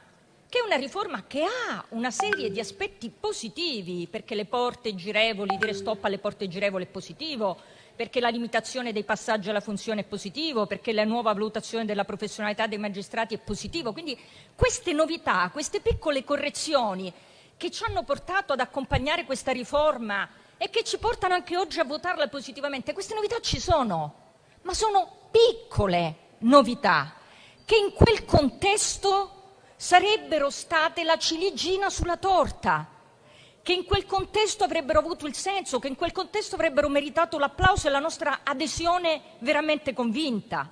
che è una riforma che ha una serie di aspetti positivi, perché le porte girevoli, dire stop alle porte girevoli è positivo, perché la limitazione dei passaggi alla funzione è positivo, perché la nuova valutazione della professionalità dei magistrati è positivo. Quindi queste novità, queste piccole correzioni che ci hanno portato ad accompagnare questa riforma e che ci portano anche oggi a votarla positivamente, queste novità ci sono, ma sono piccole novità che in quel contesto sarebbero state la ciliegina sulla torta, che in quel contesto avrebbero avuto il senso, che in quel contesto avrebbero meritato l'applauso e la nostra adesione veramente convinta.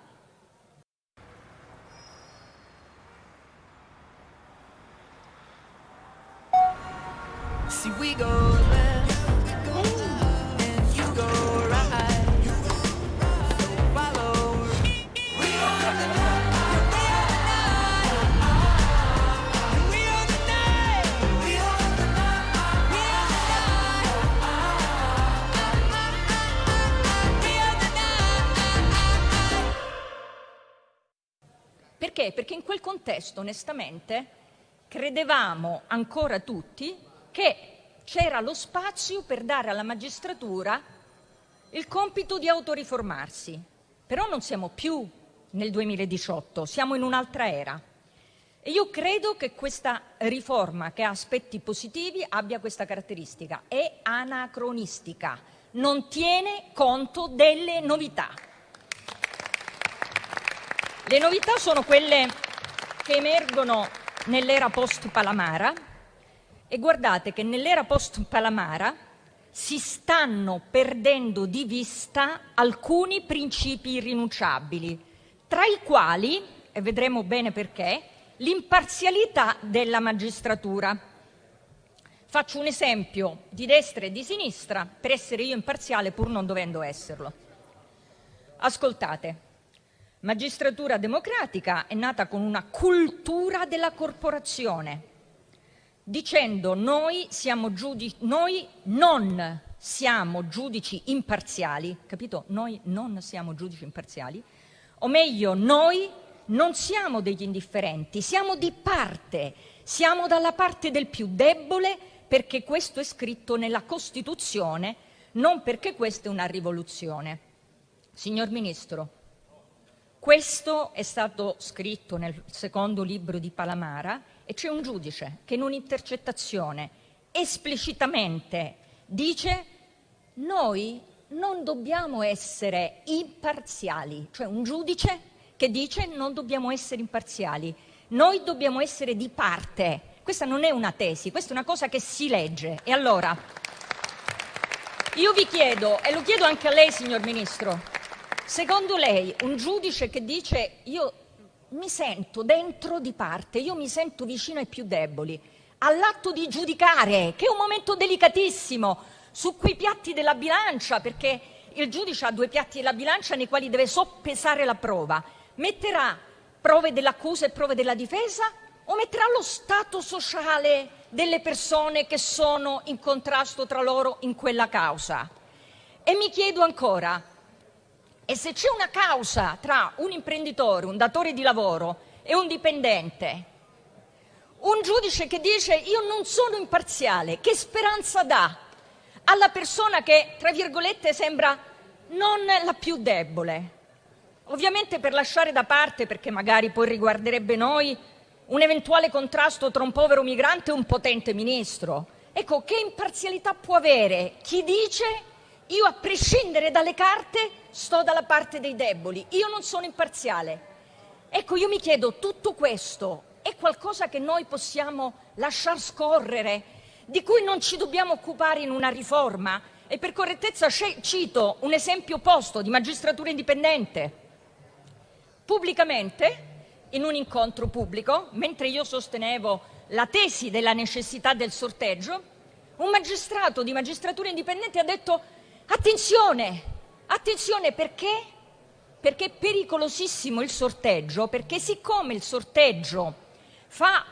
See, we go Perché? Perché in quel contesto, onestamente, credevamo ancora tutti che c'era lo spazio per dare alla magistratura il compito di autoriformarsi. Però non siamo più nel 2018, siamo in un'altra era. E io credo che questa riforma, che ha aspetti positivi, abbia questa caratteristica. È anacronistica, non tiene conto delle novità. Le novità sono quelle che emergono nell'era post-Palamara e guardate che nell'era post-Palamara si stanno perdendo di vista alcuni principi irrinunciabili, tra i quali, e vedremo bene perché, l'imparzialità della magistratura. Faccio un esempio di destra e di sinistra per essere io imparziale pur non dovendo esserlo. Ascoltate, magistratura democratica è nata con una cultura della corporazione, dicendo noi, siamo giudici, noi non siamo giudici imparziali, capito? Noi non siamo giudici imparziali, o meglio, noi non siamo degli indifferenti, siamo di parte, siamo dalla parte del più debole perché questo è scritto nella Costituzione, non perché questa è una rivoluzione. Signor Ministro, questo è stato scritto nel secondo libro di Palamara e c'è un giudice che in un'intercettazione esplicitamente dice noi non dobbiamo essere imparziali, cioè un giudice che dice non dobbiamo essere imparziali, noi dobbiamo essere di parte. Questa non è una tesi, questa è una cosa che si legge. E allora, io vi chiedo, e lo chiedo anche a lei, signor Ministro, secondo lei un giudice che dice io mi sento dentro di parte, io mi sento vicino ai più deboli, all'atto di giudicare, che è un momento delicatissimo, su quei piatti della bilancia, perché il giudice ha due piatti della bilancia nei quali deve soppesare la prova metterà prove dell'accusa e prove della difesa o metterà lo stato sociale delle persone che sono in contrasto tra loro in quella causa? E mi chiedo ancora, e se c'è una causa tra un imprenditore, un datore di lavoro e un dipendente, un giudice che dice io non sono imparziale, che speranza dà alla persona che, tra virgolette, sembra non la più debole? Ovviamente per lasciare da parte, perché magari poi riguarderebbe noi, un eventuale contrasto tra un povero migrante e un potente ministro. Ecco, che imparzialità può avere chi dice io a prescindere dalle carte sto dalla parte dei deboli, io non sono imparziale. Ecco, io mi chiedo, tutto questo è qualcosa che noi possiamo lasciar scorrere, di cui non ci dobbiamo occupare in una riforma? E per correttezza cito un esempio opposto di magistratura indipendente pubblicamente, in un incontro pubblico, mentre io sostenevo la tesi della necessità del sorteggio, un magistrato di magistratura indipendente ha detto attenzione, attenzione perché? Perché è pericolosissimo il sorteggio, perché siccome il sorteggio fa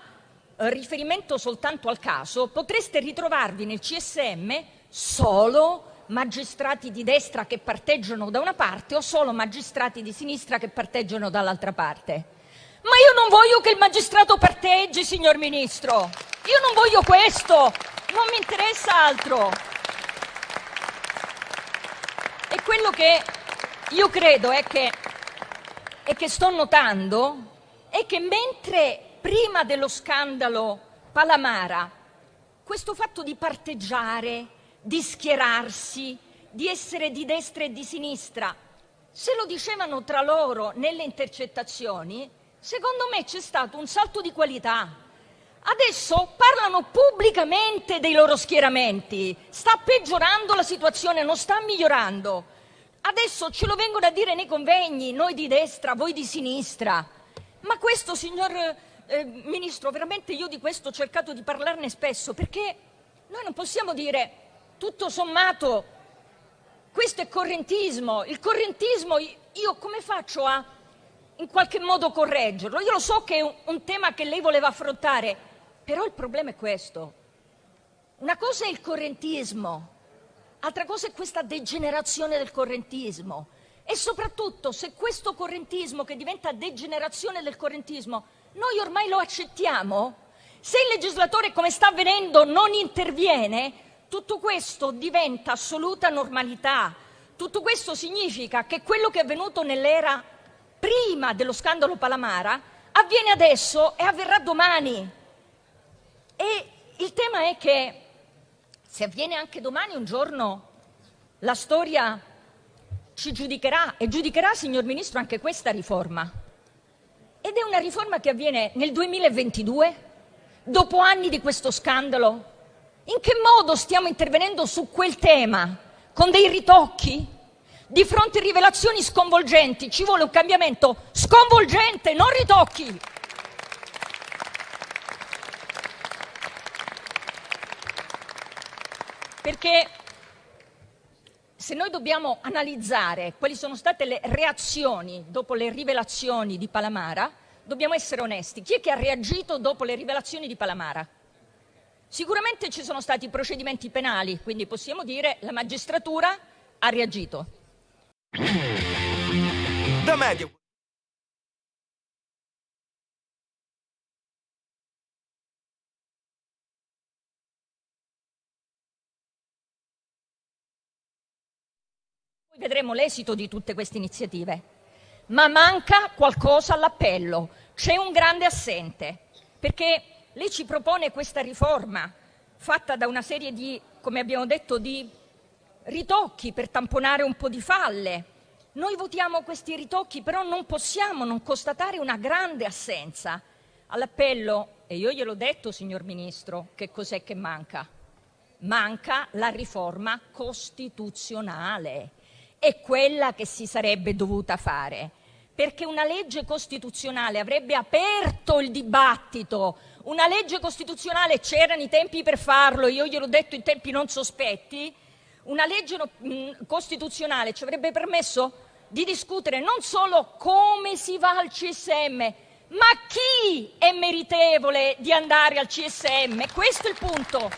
eh, riferimento soltanto al caso, potreste ritrovarvi nel CSM solo magistrati di destra che parteggiano da una parte o solo magistrati di sinistra che parteggiano dall'altra parte. Ma io non voglio che il magistrato parteggi, signor Ministro. Io non voglio questo. Non mi interessa altro. E quello che io credo è che, e che sto notando è che mentre prima dello scandalo Palamara questo fatto di parteggiare, di schierarsi, di essere di destra e di sinistra. Se lo dicevano tra loro nelle intercettazioni, secondo me c'è stato un salto di qualità. Adesso parlano pubblicamente dei loro schieramenti. Sta peggiorando la situazione, non sta migliorando. Adesso ce lo vengono a dire nei convegni, noi di destra, voi di sinistra. Ma questo, signor eh, Ministro, veramente io di questo ho cercato di parlarne spesso, perché noi non possiamo dire tutto sommato questo è correntismo. Il correntismo io come faccio a in qualche modo correggerlo? Io lo so che è un, un tema che lei voleva affrontare, però il problema è questo. Una cosa è il correntismo, altra cosa è questa degenerazione del correntismo, E soprattutto, se questo correntismo che diventa degenerazione del correntismo, noi ormai lo accettiamo, se il legislatore, come sta avvenendo, non interviene, tutto questo diventa assoluta normalità. Tutto questo significa che quello che è avvenuto nell'era prima dello scandalo Palamara avviene adesso e avverrà domani. E il tema è che se avviene anche domani, un giorno la storia ci giudicherà e giudicherà, signor Ministro, anche questa riforma. Ed è una riforma che avviene nel 2022, dopo anni di questo scandalo. In che modo stiamo intervenendo su quel tema? Con dei ritocchi? Di fronte a rivelazioni sconvolgenti ci vuole un cambiamento sconvolgente, non ritocchi. Perché se noi dobbiamo analizzare quali sono state le reazioni dopo le rivelazioni di Palamara, dobbiamo essere onesti. Chi è che ha reagito dopo le rivelazioni di Palamara? Sicuramente ci sono stati procedimenti penali, quindi possiamo dire la magistratura ha reagito. Vedremo l'esito di tutte queste iniziative. Ma manca qualcosa all'appello, c'è un grande assente, perché lei ci propone questa riforma fatta da una serie di, come abbiamo detto, di ritocchi per tamponare un po' di falle. Noi votiamo questi ritocchi, però non possiamo non constatare una grande assenza. All'appello, e io gliel'ho detto, signor Ministro, che cos'è che manca? Manca la riforma costituzionale è quella che si sarebbe dovuta fare, perché una legge costituzionale avrebbe aperto il dibattito. Una legge costituzionale c'erano i tempi per farlo, io gliel'ho detto in tempi non sospetti. Una legge costituzionale ci avrebbe permesso di discutere non solo come si va al CSM, ma chi è meritevole di andare al CSM. Questo è il punto.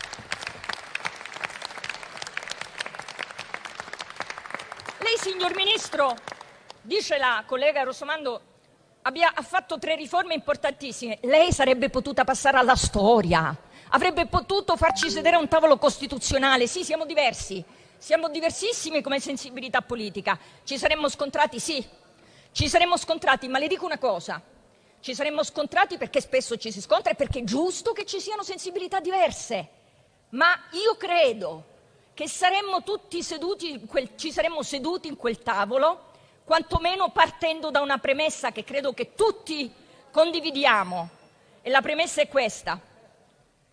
Lei, signor Ministro, dice la collega Rossomando, abbia, fatto tre riforme importantissime. Lei sarebbe potuta passare alla storia, avrebbe potuto farci sedere a un tavolo costituzionale. Sì, siamo diversi, siamo diversissimi come sensibilità politica. Ci saremmo scontrati, sì, ci saremmo scontrati, ma le dico una cosa. Ci saremmo scontrati perché spesso ci si scontra e perché è giusto che ci siano sensibilità diverse. Ma io credo che saremmo tutti seduti, quel, ci saremmo seduti in quel tavolo, quantomeno partendo da una premessa che credo che tutti condividiamo. E la premessa è questa,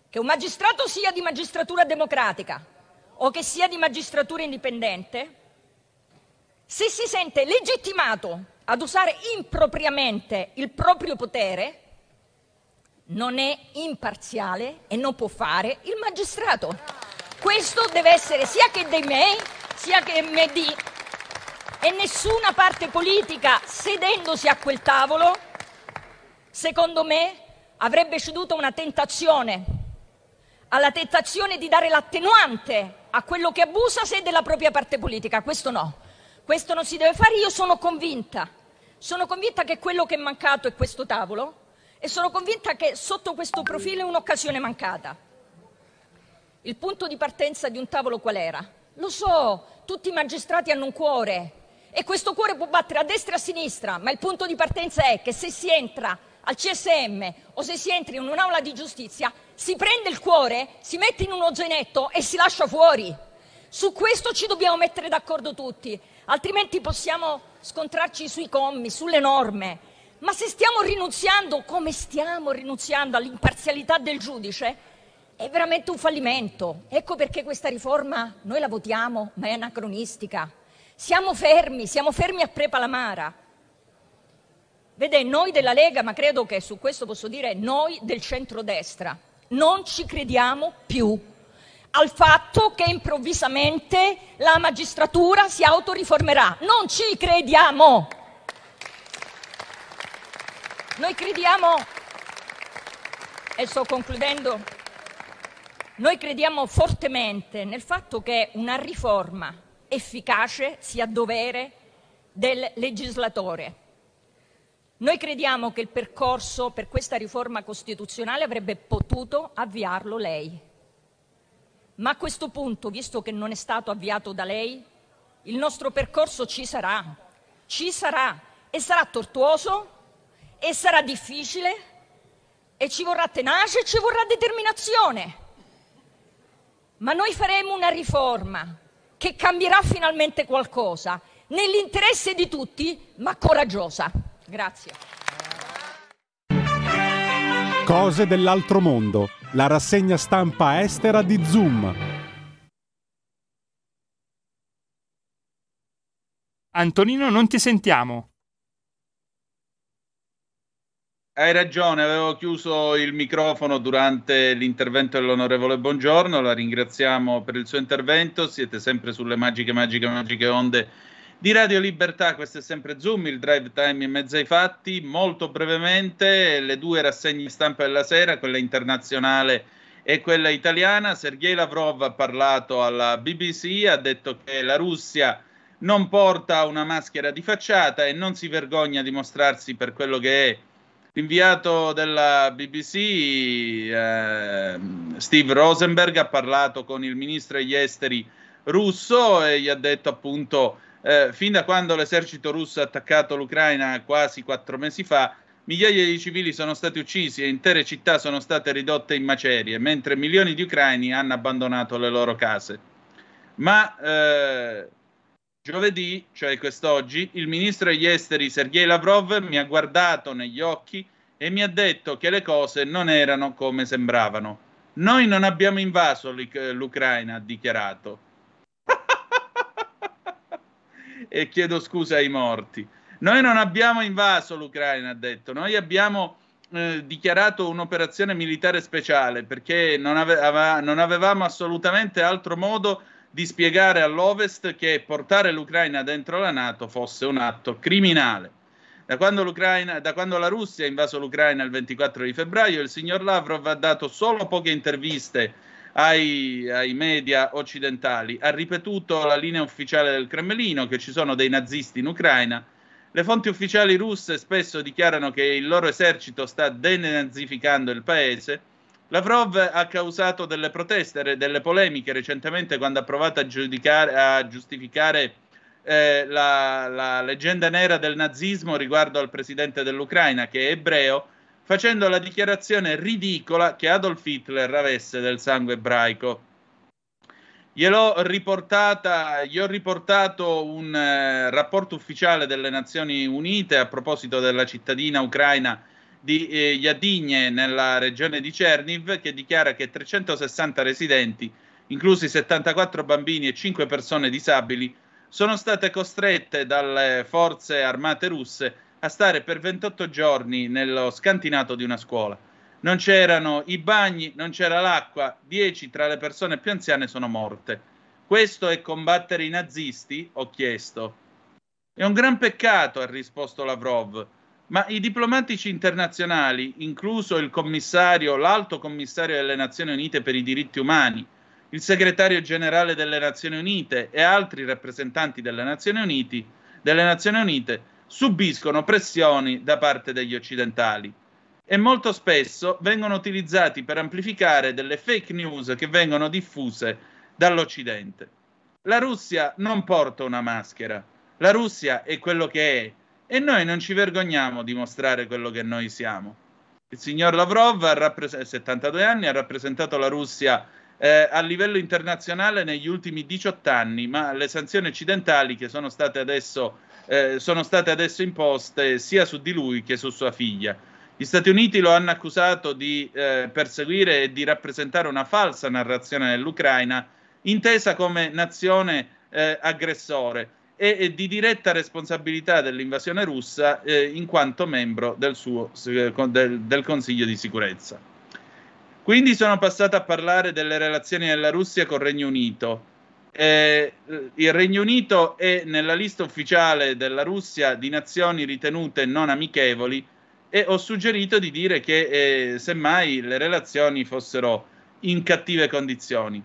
che un magistrato sia di magistratura democratica o che sia di magistratura indipendente, se si sente legittimato ad usare impropriamente il proprio potere, non è imparziale e non può fare il magistrato. Questo deve essere sia che dei MEI sia che MD e nessuna parte politica sedendosi a quel tavolo, secondo me, avrebbe ceduto a una tentazione, alla tentazione di dare l'attenuante a quello che abusa se della propria parte politica. Questo no, questo non si deve fare. Io sono convinta, sono convinta che quello che è mancato è questo tavolo e sono convinta che sotto questo profilo è un'occasione mancata. Il punto di partenza di un tavolo qual era? Lo so, tutti i magistrati hanno un cuore e questo cuore può battere a destra e a sinistra, ma il punto di partenza è che se si entra al CSM o se si entra in un'aula di giustizia, si prende il cuore, si mette in uno zainetto e si lascia fuori. Su questo ci dobbiamo mettere d'accordo tutti, altrimenti possiamo scontrarci sui commi, sulle norme. Ma se stiamo rinunziando, come stiamo rinunziando all'imparzialità del giudice, è veramente un fallimento. Ecco perché questa riforma noi la votiamo, ma è anacronistica. Siamo fermi, siamo fermi a Prepalamara. Vede, noi della Lega, ma credo che su questo posso dire noi del centrodestra, non ci crediamo più al fatto che improvvisamente la magistratura si autoriformerà. Non ci crediamo. Noi crediamo, e sto concludendo, noi crediamo fortemente nel fatto che una riforma efficace sia dovere del legislatore. Noi crediamo che il percorso per questa riforma costituzionale avrebbe potuto avviarlo lei. Ma a questo punto, visto che non è stato avviato da lei, il nostro percorso ci sarà, ci sarà e sarà tortuoso e sarà difficile e ci vorrà tenacia e ci vorrà determinazione. Ma noi faremo una riforma che cambierà finalmente qualcosa, nell'interesse di tutti, ma coraggiosa. Grazie. Cose dell'altro mondo, la rassegna stampa estera di Zoom. Antonino, non ti sentiamo. Hai ragione, avevo chiuso il microfono durante l'intervento dell'onorevole Buongiorno, la ringraziamo per il suo intervento, siete sempre sulle magiche, magiche, magiche onde di Radio Libertà, questo è sempre Zoom, il drive time in mezzo ai fatti, molto brevemente le due rassegne stampa della sera, quella internazionale e quella italiana, Sergei Lavrov ha parlato alla BBC, ha detto che la Russia non porta una maschera di facciata e non si vergogna di mostrarsi per quello che è L'inviato della BBC, eh, Steve Rosenberg, ha parlato con il ministro degli esteri russo e gli ha detto appunto, eh, fin da quando l'esercito russo ha attaccato l'Ucraina quasi quattro mesi fa, migliaia di civili sono stati uccisi e intere città sono state ridotte in macerie, mentre milioni di ucraini hanno abbandonato le loro case. Ma eh, Giovedì, cioè quest'oggi, il ministro degli esteri Sergei Lavrov mi ha guardato negli occhi e mi ha detto che le cose non erano come sembravano. Noi non abbiamo invaso l'Ucraina, ha dichiarato. e chiedo scusa ai morti. Noi non abbiamo invaso l'Ucraina, ha detto. Noi abbiamo eh, dichiarato un'operazione militare speciale perché non, ave- non avevamo assolutamente altro modo di spiegare all'Ovest che portare l'Ucraina dentro la Nato fosse un atto criminale. Da quando, da quando, la Russia ha invaso l'Ucraina il 24 di febbraio, il signor Lavrov ha dato solo poche interviste ai, ai, media occidentali, ha ripetuto la linea ufficiale del Cremlino che ci sono dei nazisti in Ucraina. Le fonti ufficiali russe spesso dichiarano che il loro esercito sta denazificando il paese Lavrov ha causato delle proteste, delle polemiche recentemente quando ha provato a, a giustificare eh, la, la, leggenda nera del nazismo riguardo al presidente dell'Ucraina, che è ebreo, facendo la dichiarazione ridicola che Adolf Hitler avesse del sangue ebraico. Gliel'ho riportata, gli ho riportato un eh, rapporto ufficiale delle Nazioni Unite a proposito della cittadina ucraina di eh, Yadigne nella regione di Cerniv che dichiara che 360 residenti, inclusi 74 bambini e 5 persone disabili, sono state costrette dalle forze armate russe a stare per 28 giorni nello scantinato di una scuola. Non c'erano i bagni, non c'era l'acqua, 10 tra le persone più anziane sono morte. Questo è combattere i nazisti? Ho chiesto. È un gran peccato, ha risposto Lavrov. Ma i diplomatici internazionali, incluso il commissario, l'alto commissario delle Nazioni Unite per i diritti umani, il segretario generale delle Nazioni Unite e altri rappresentanti delle Nazioni, Uniti, delle Nazioni Unite subiscono pressioni da parte degli occidentali e molto spesso vengono utilizzati per amplificare delle fake news che vengono diffuse dall'Occidente. La Russia non porta una maschera, la Russia è quello che è e noi non ci vergogniamo di mostrare quello che noi siamo. Il signor Lavrov, a rappres- 72 anni, ha rappresentato la Russia eh, a livello internazionale negli ultimi 18 anni, ma le sanzioni occidentali che sono state adesso, eh, sono state adesso imposte sia su di lui che su sua figlia. Gli Stati Uniti lo hanno accusato di eh, perseguire e di rappresentare una falsa narrazione dell'Ucraina, intesa come nazione eh, aggressore e, di diretta responsabilità dell'invasione russa eh, in quanto membro del, suo, del, del Consiglio di sicurezza. Quindi sono passato a parlare delle relazioni della Russia col Regno Unito. Eh, il Regno Unito è nella lista ufficiale della Russia di nazioni ritenute non amichevoli e ho suggerito di dire che eh, semmai le relazioni fossero in cattive condizioni.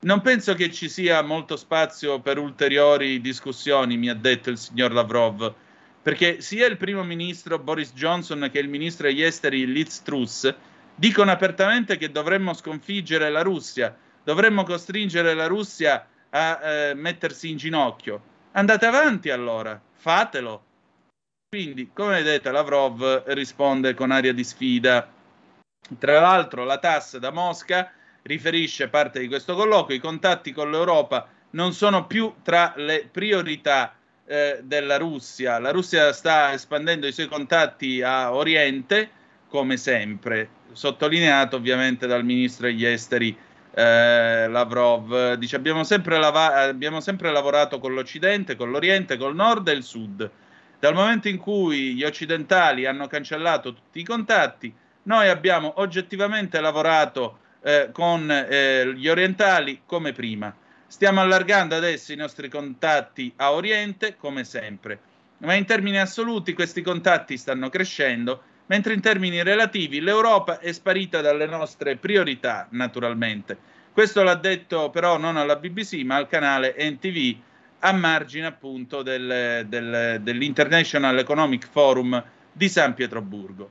Non penso che ci sia molto spazio per ulteriori discussioni, mi ha detto il signor Lavrov, perché sia il primo ministro Boris Johnson che il ministro degli esteri Liz Truss dicono apertamente che dovremmo sconfiggere la Russia, dovremmo costringere la Russia a eh, mettersi in ginocchio. Andate avanti allora, fatelo. Quindi, come vedete, Lavrov risponde con aria di sfida. Tra l'altro, la TAS da Mosca riferisce parte di questo colloquio, i contatti con l'Europa non sono più tra le priorità eh, della Russia. La Russia sta espandendo i suoi contatti a Oriente, come sempre, sottolineato ovviamente dal ministro degli esteri eh, Lavrov. Dice abbiamo sempre, lava- abbiamo sempre lavorato con l'Occidente, con l'Oriente, col Nord e il Sud. Dal momento in cui gli occidentali hanno cancellato tutti i contatti, noi abbiamo oggettivamente lavorato eh, con eh, gli orientali come prima. Stiamo allargando adesso i nostri contatti a Oriente come sempre, ma in termini assoluti questi contatti stanno crescendo, mentre in termini relativi l'Europa è sparita dalle nostre priorità, naturalmente. Questo l'ha detto però non alla BBC, ma al canale NTV a margine appunto del, del, dell'International Economic Forum di San Pietroburgo.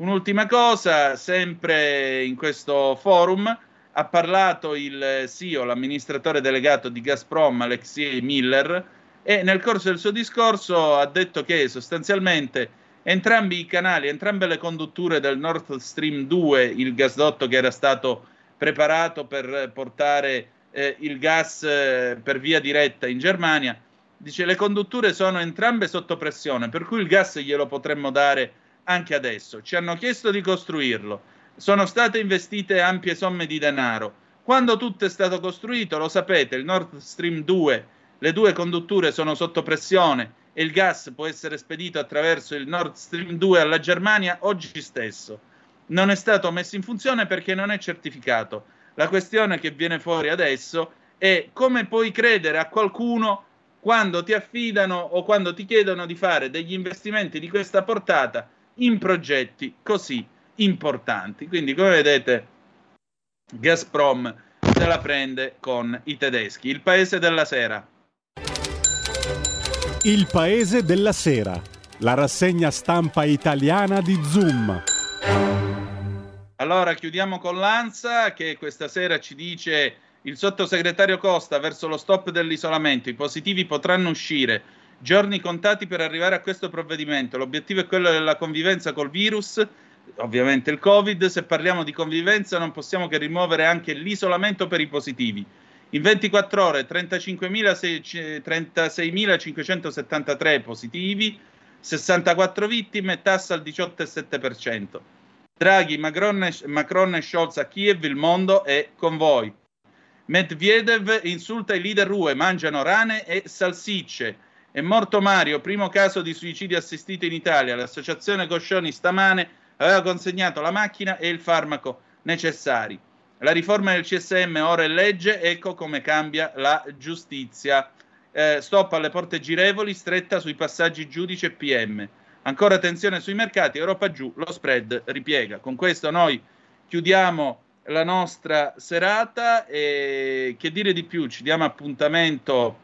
Un'ultima cosa, sempre in questo forum ha parlato il CEO, l'amministratore delegato di Gazprom, Alexei Miller, e nel corso del suo discorso ha detto che sostanzialmente entrambi i canali, entrambe le condutture del Nord Stream 2, il gasdotto che era stato preparato per portare eh, il gas eh, per via diretta in Germania, dice le condutture sono entrambe sotto pressione, per cui il gas glielo potremmo dare anche adesso. Ci hanno chiesto di costruirlo, sono state investite ampie somme di denaro. Quando tutto è stato costruito, lo sapete, il Nord Stream 2, le due condutture sono sotto pressione e il gas può essere spedito attraverso il Nord Stream 2 alla Germania oggi stesso. Non è stato messo in funzione perché non è certificato. La questione che viene fuori adesso è come puoi credere a qualcuno quando ti affidano o quando ti chiedono di fare degli investimenti di questa portata in progetti così importanti. Quindi, come vedete, Gazprom se la prende con i tedeschi. Il paese della sera. Il paese della sera, la rassegna stampa italiana di Zoom. Allora chiudiamo con l'ANSA che questa sera ci dice il sottosegretario Costa verso lo stop dell'isolamento. I positivi potranno uscire giorni contati per arrivare a questo provvedimento. L'obiettivo è quello della convivenza col virus, ovviamente il Covid. Se parliamo di convivenza non possiamo che rimuovere anche l'isolamento per i positivi. In 24 ore 36.573 positivi, 64 vittime, tassa al 18,7%. Draghi, Macron e, Macron e Scholz a Kiev, il mondo è con voi. Medvedev insulta i leader UE, mangiano rane e salsicce. È morto Mario, primo caso di suicidio assistito in Italia. L'associazione Coscioni stamane aveva consegnato la macchina e il farmaco necessari. La riforma del CSM ora è legge, ecco come cambia la giustizia. Eh, stop alle porte girevoli, stretta sui passaggi giudice e PM. Ancora attenzione sui mercati, Europa giù, lo spread ripiega. Con questo noi chiudiamo la nostra serata e che dire di più, ci diamo appuntamento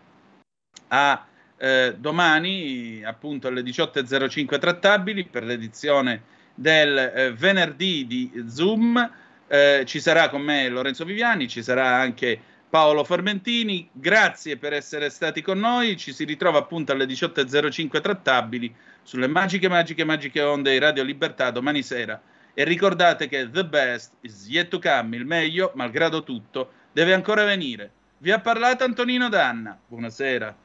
a eh, domani appunto alle 18.05 trattabili per l'edizione del eh, venerdì di Zoom. Eh, ci sarà con me Lorenzo Viviani, ci sarà anche Paolo Formentini. Grazie per essere stati con noi. Ci si ritrova appunto alle 18.05 trattabili sulle magiche, magiche, magiche onde di Radio Libertà domani sera. E ricordate che the best is yet to come, il meglio, malgrado tutto, deve ancora venire. Vi ha parlato Antonino Danna. Buonasera.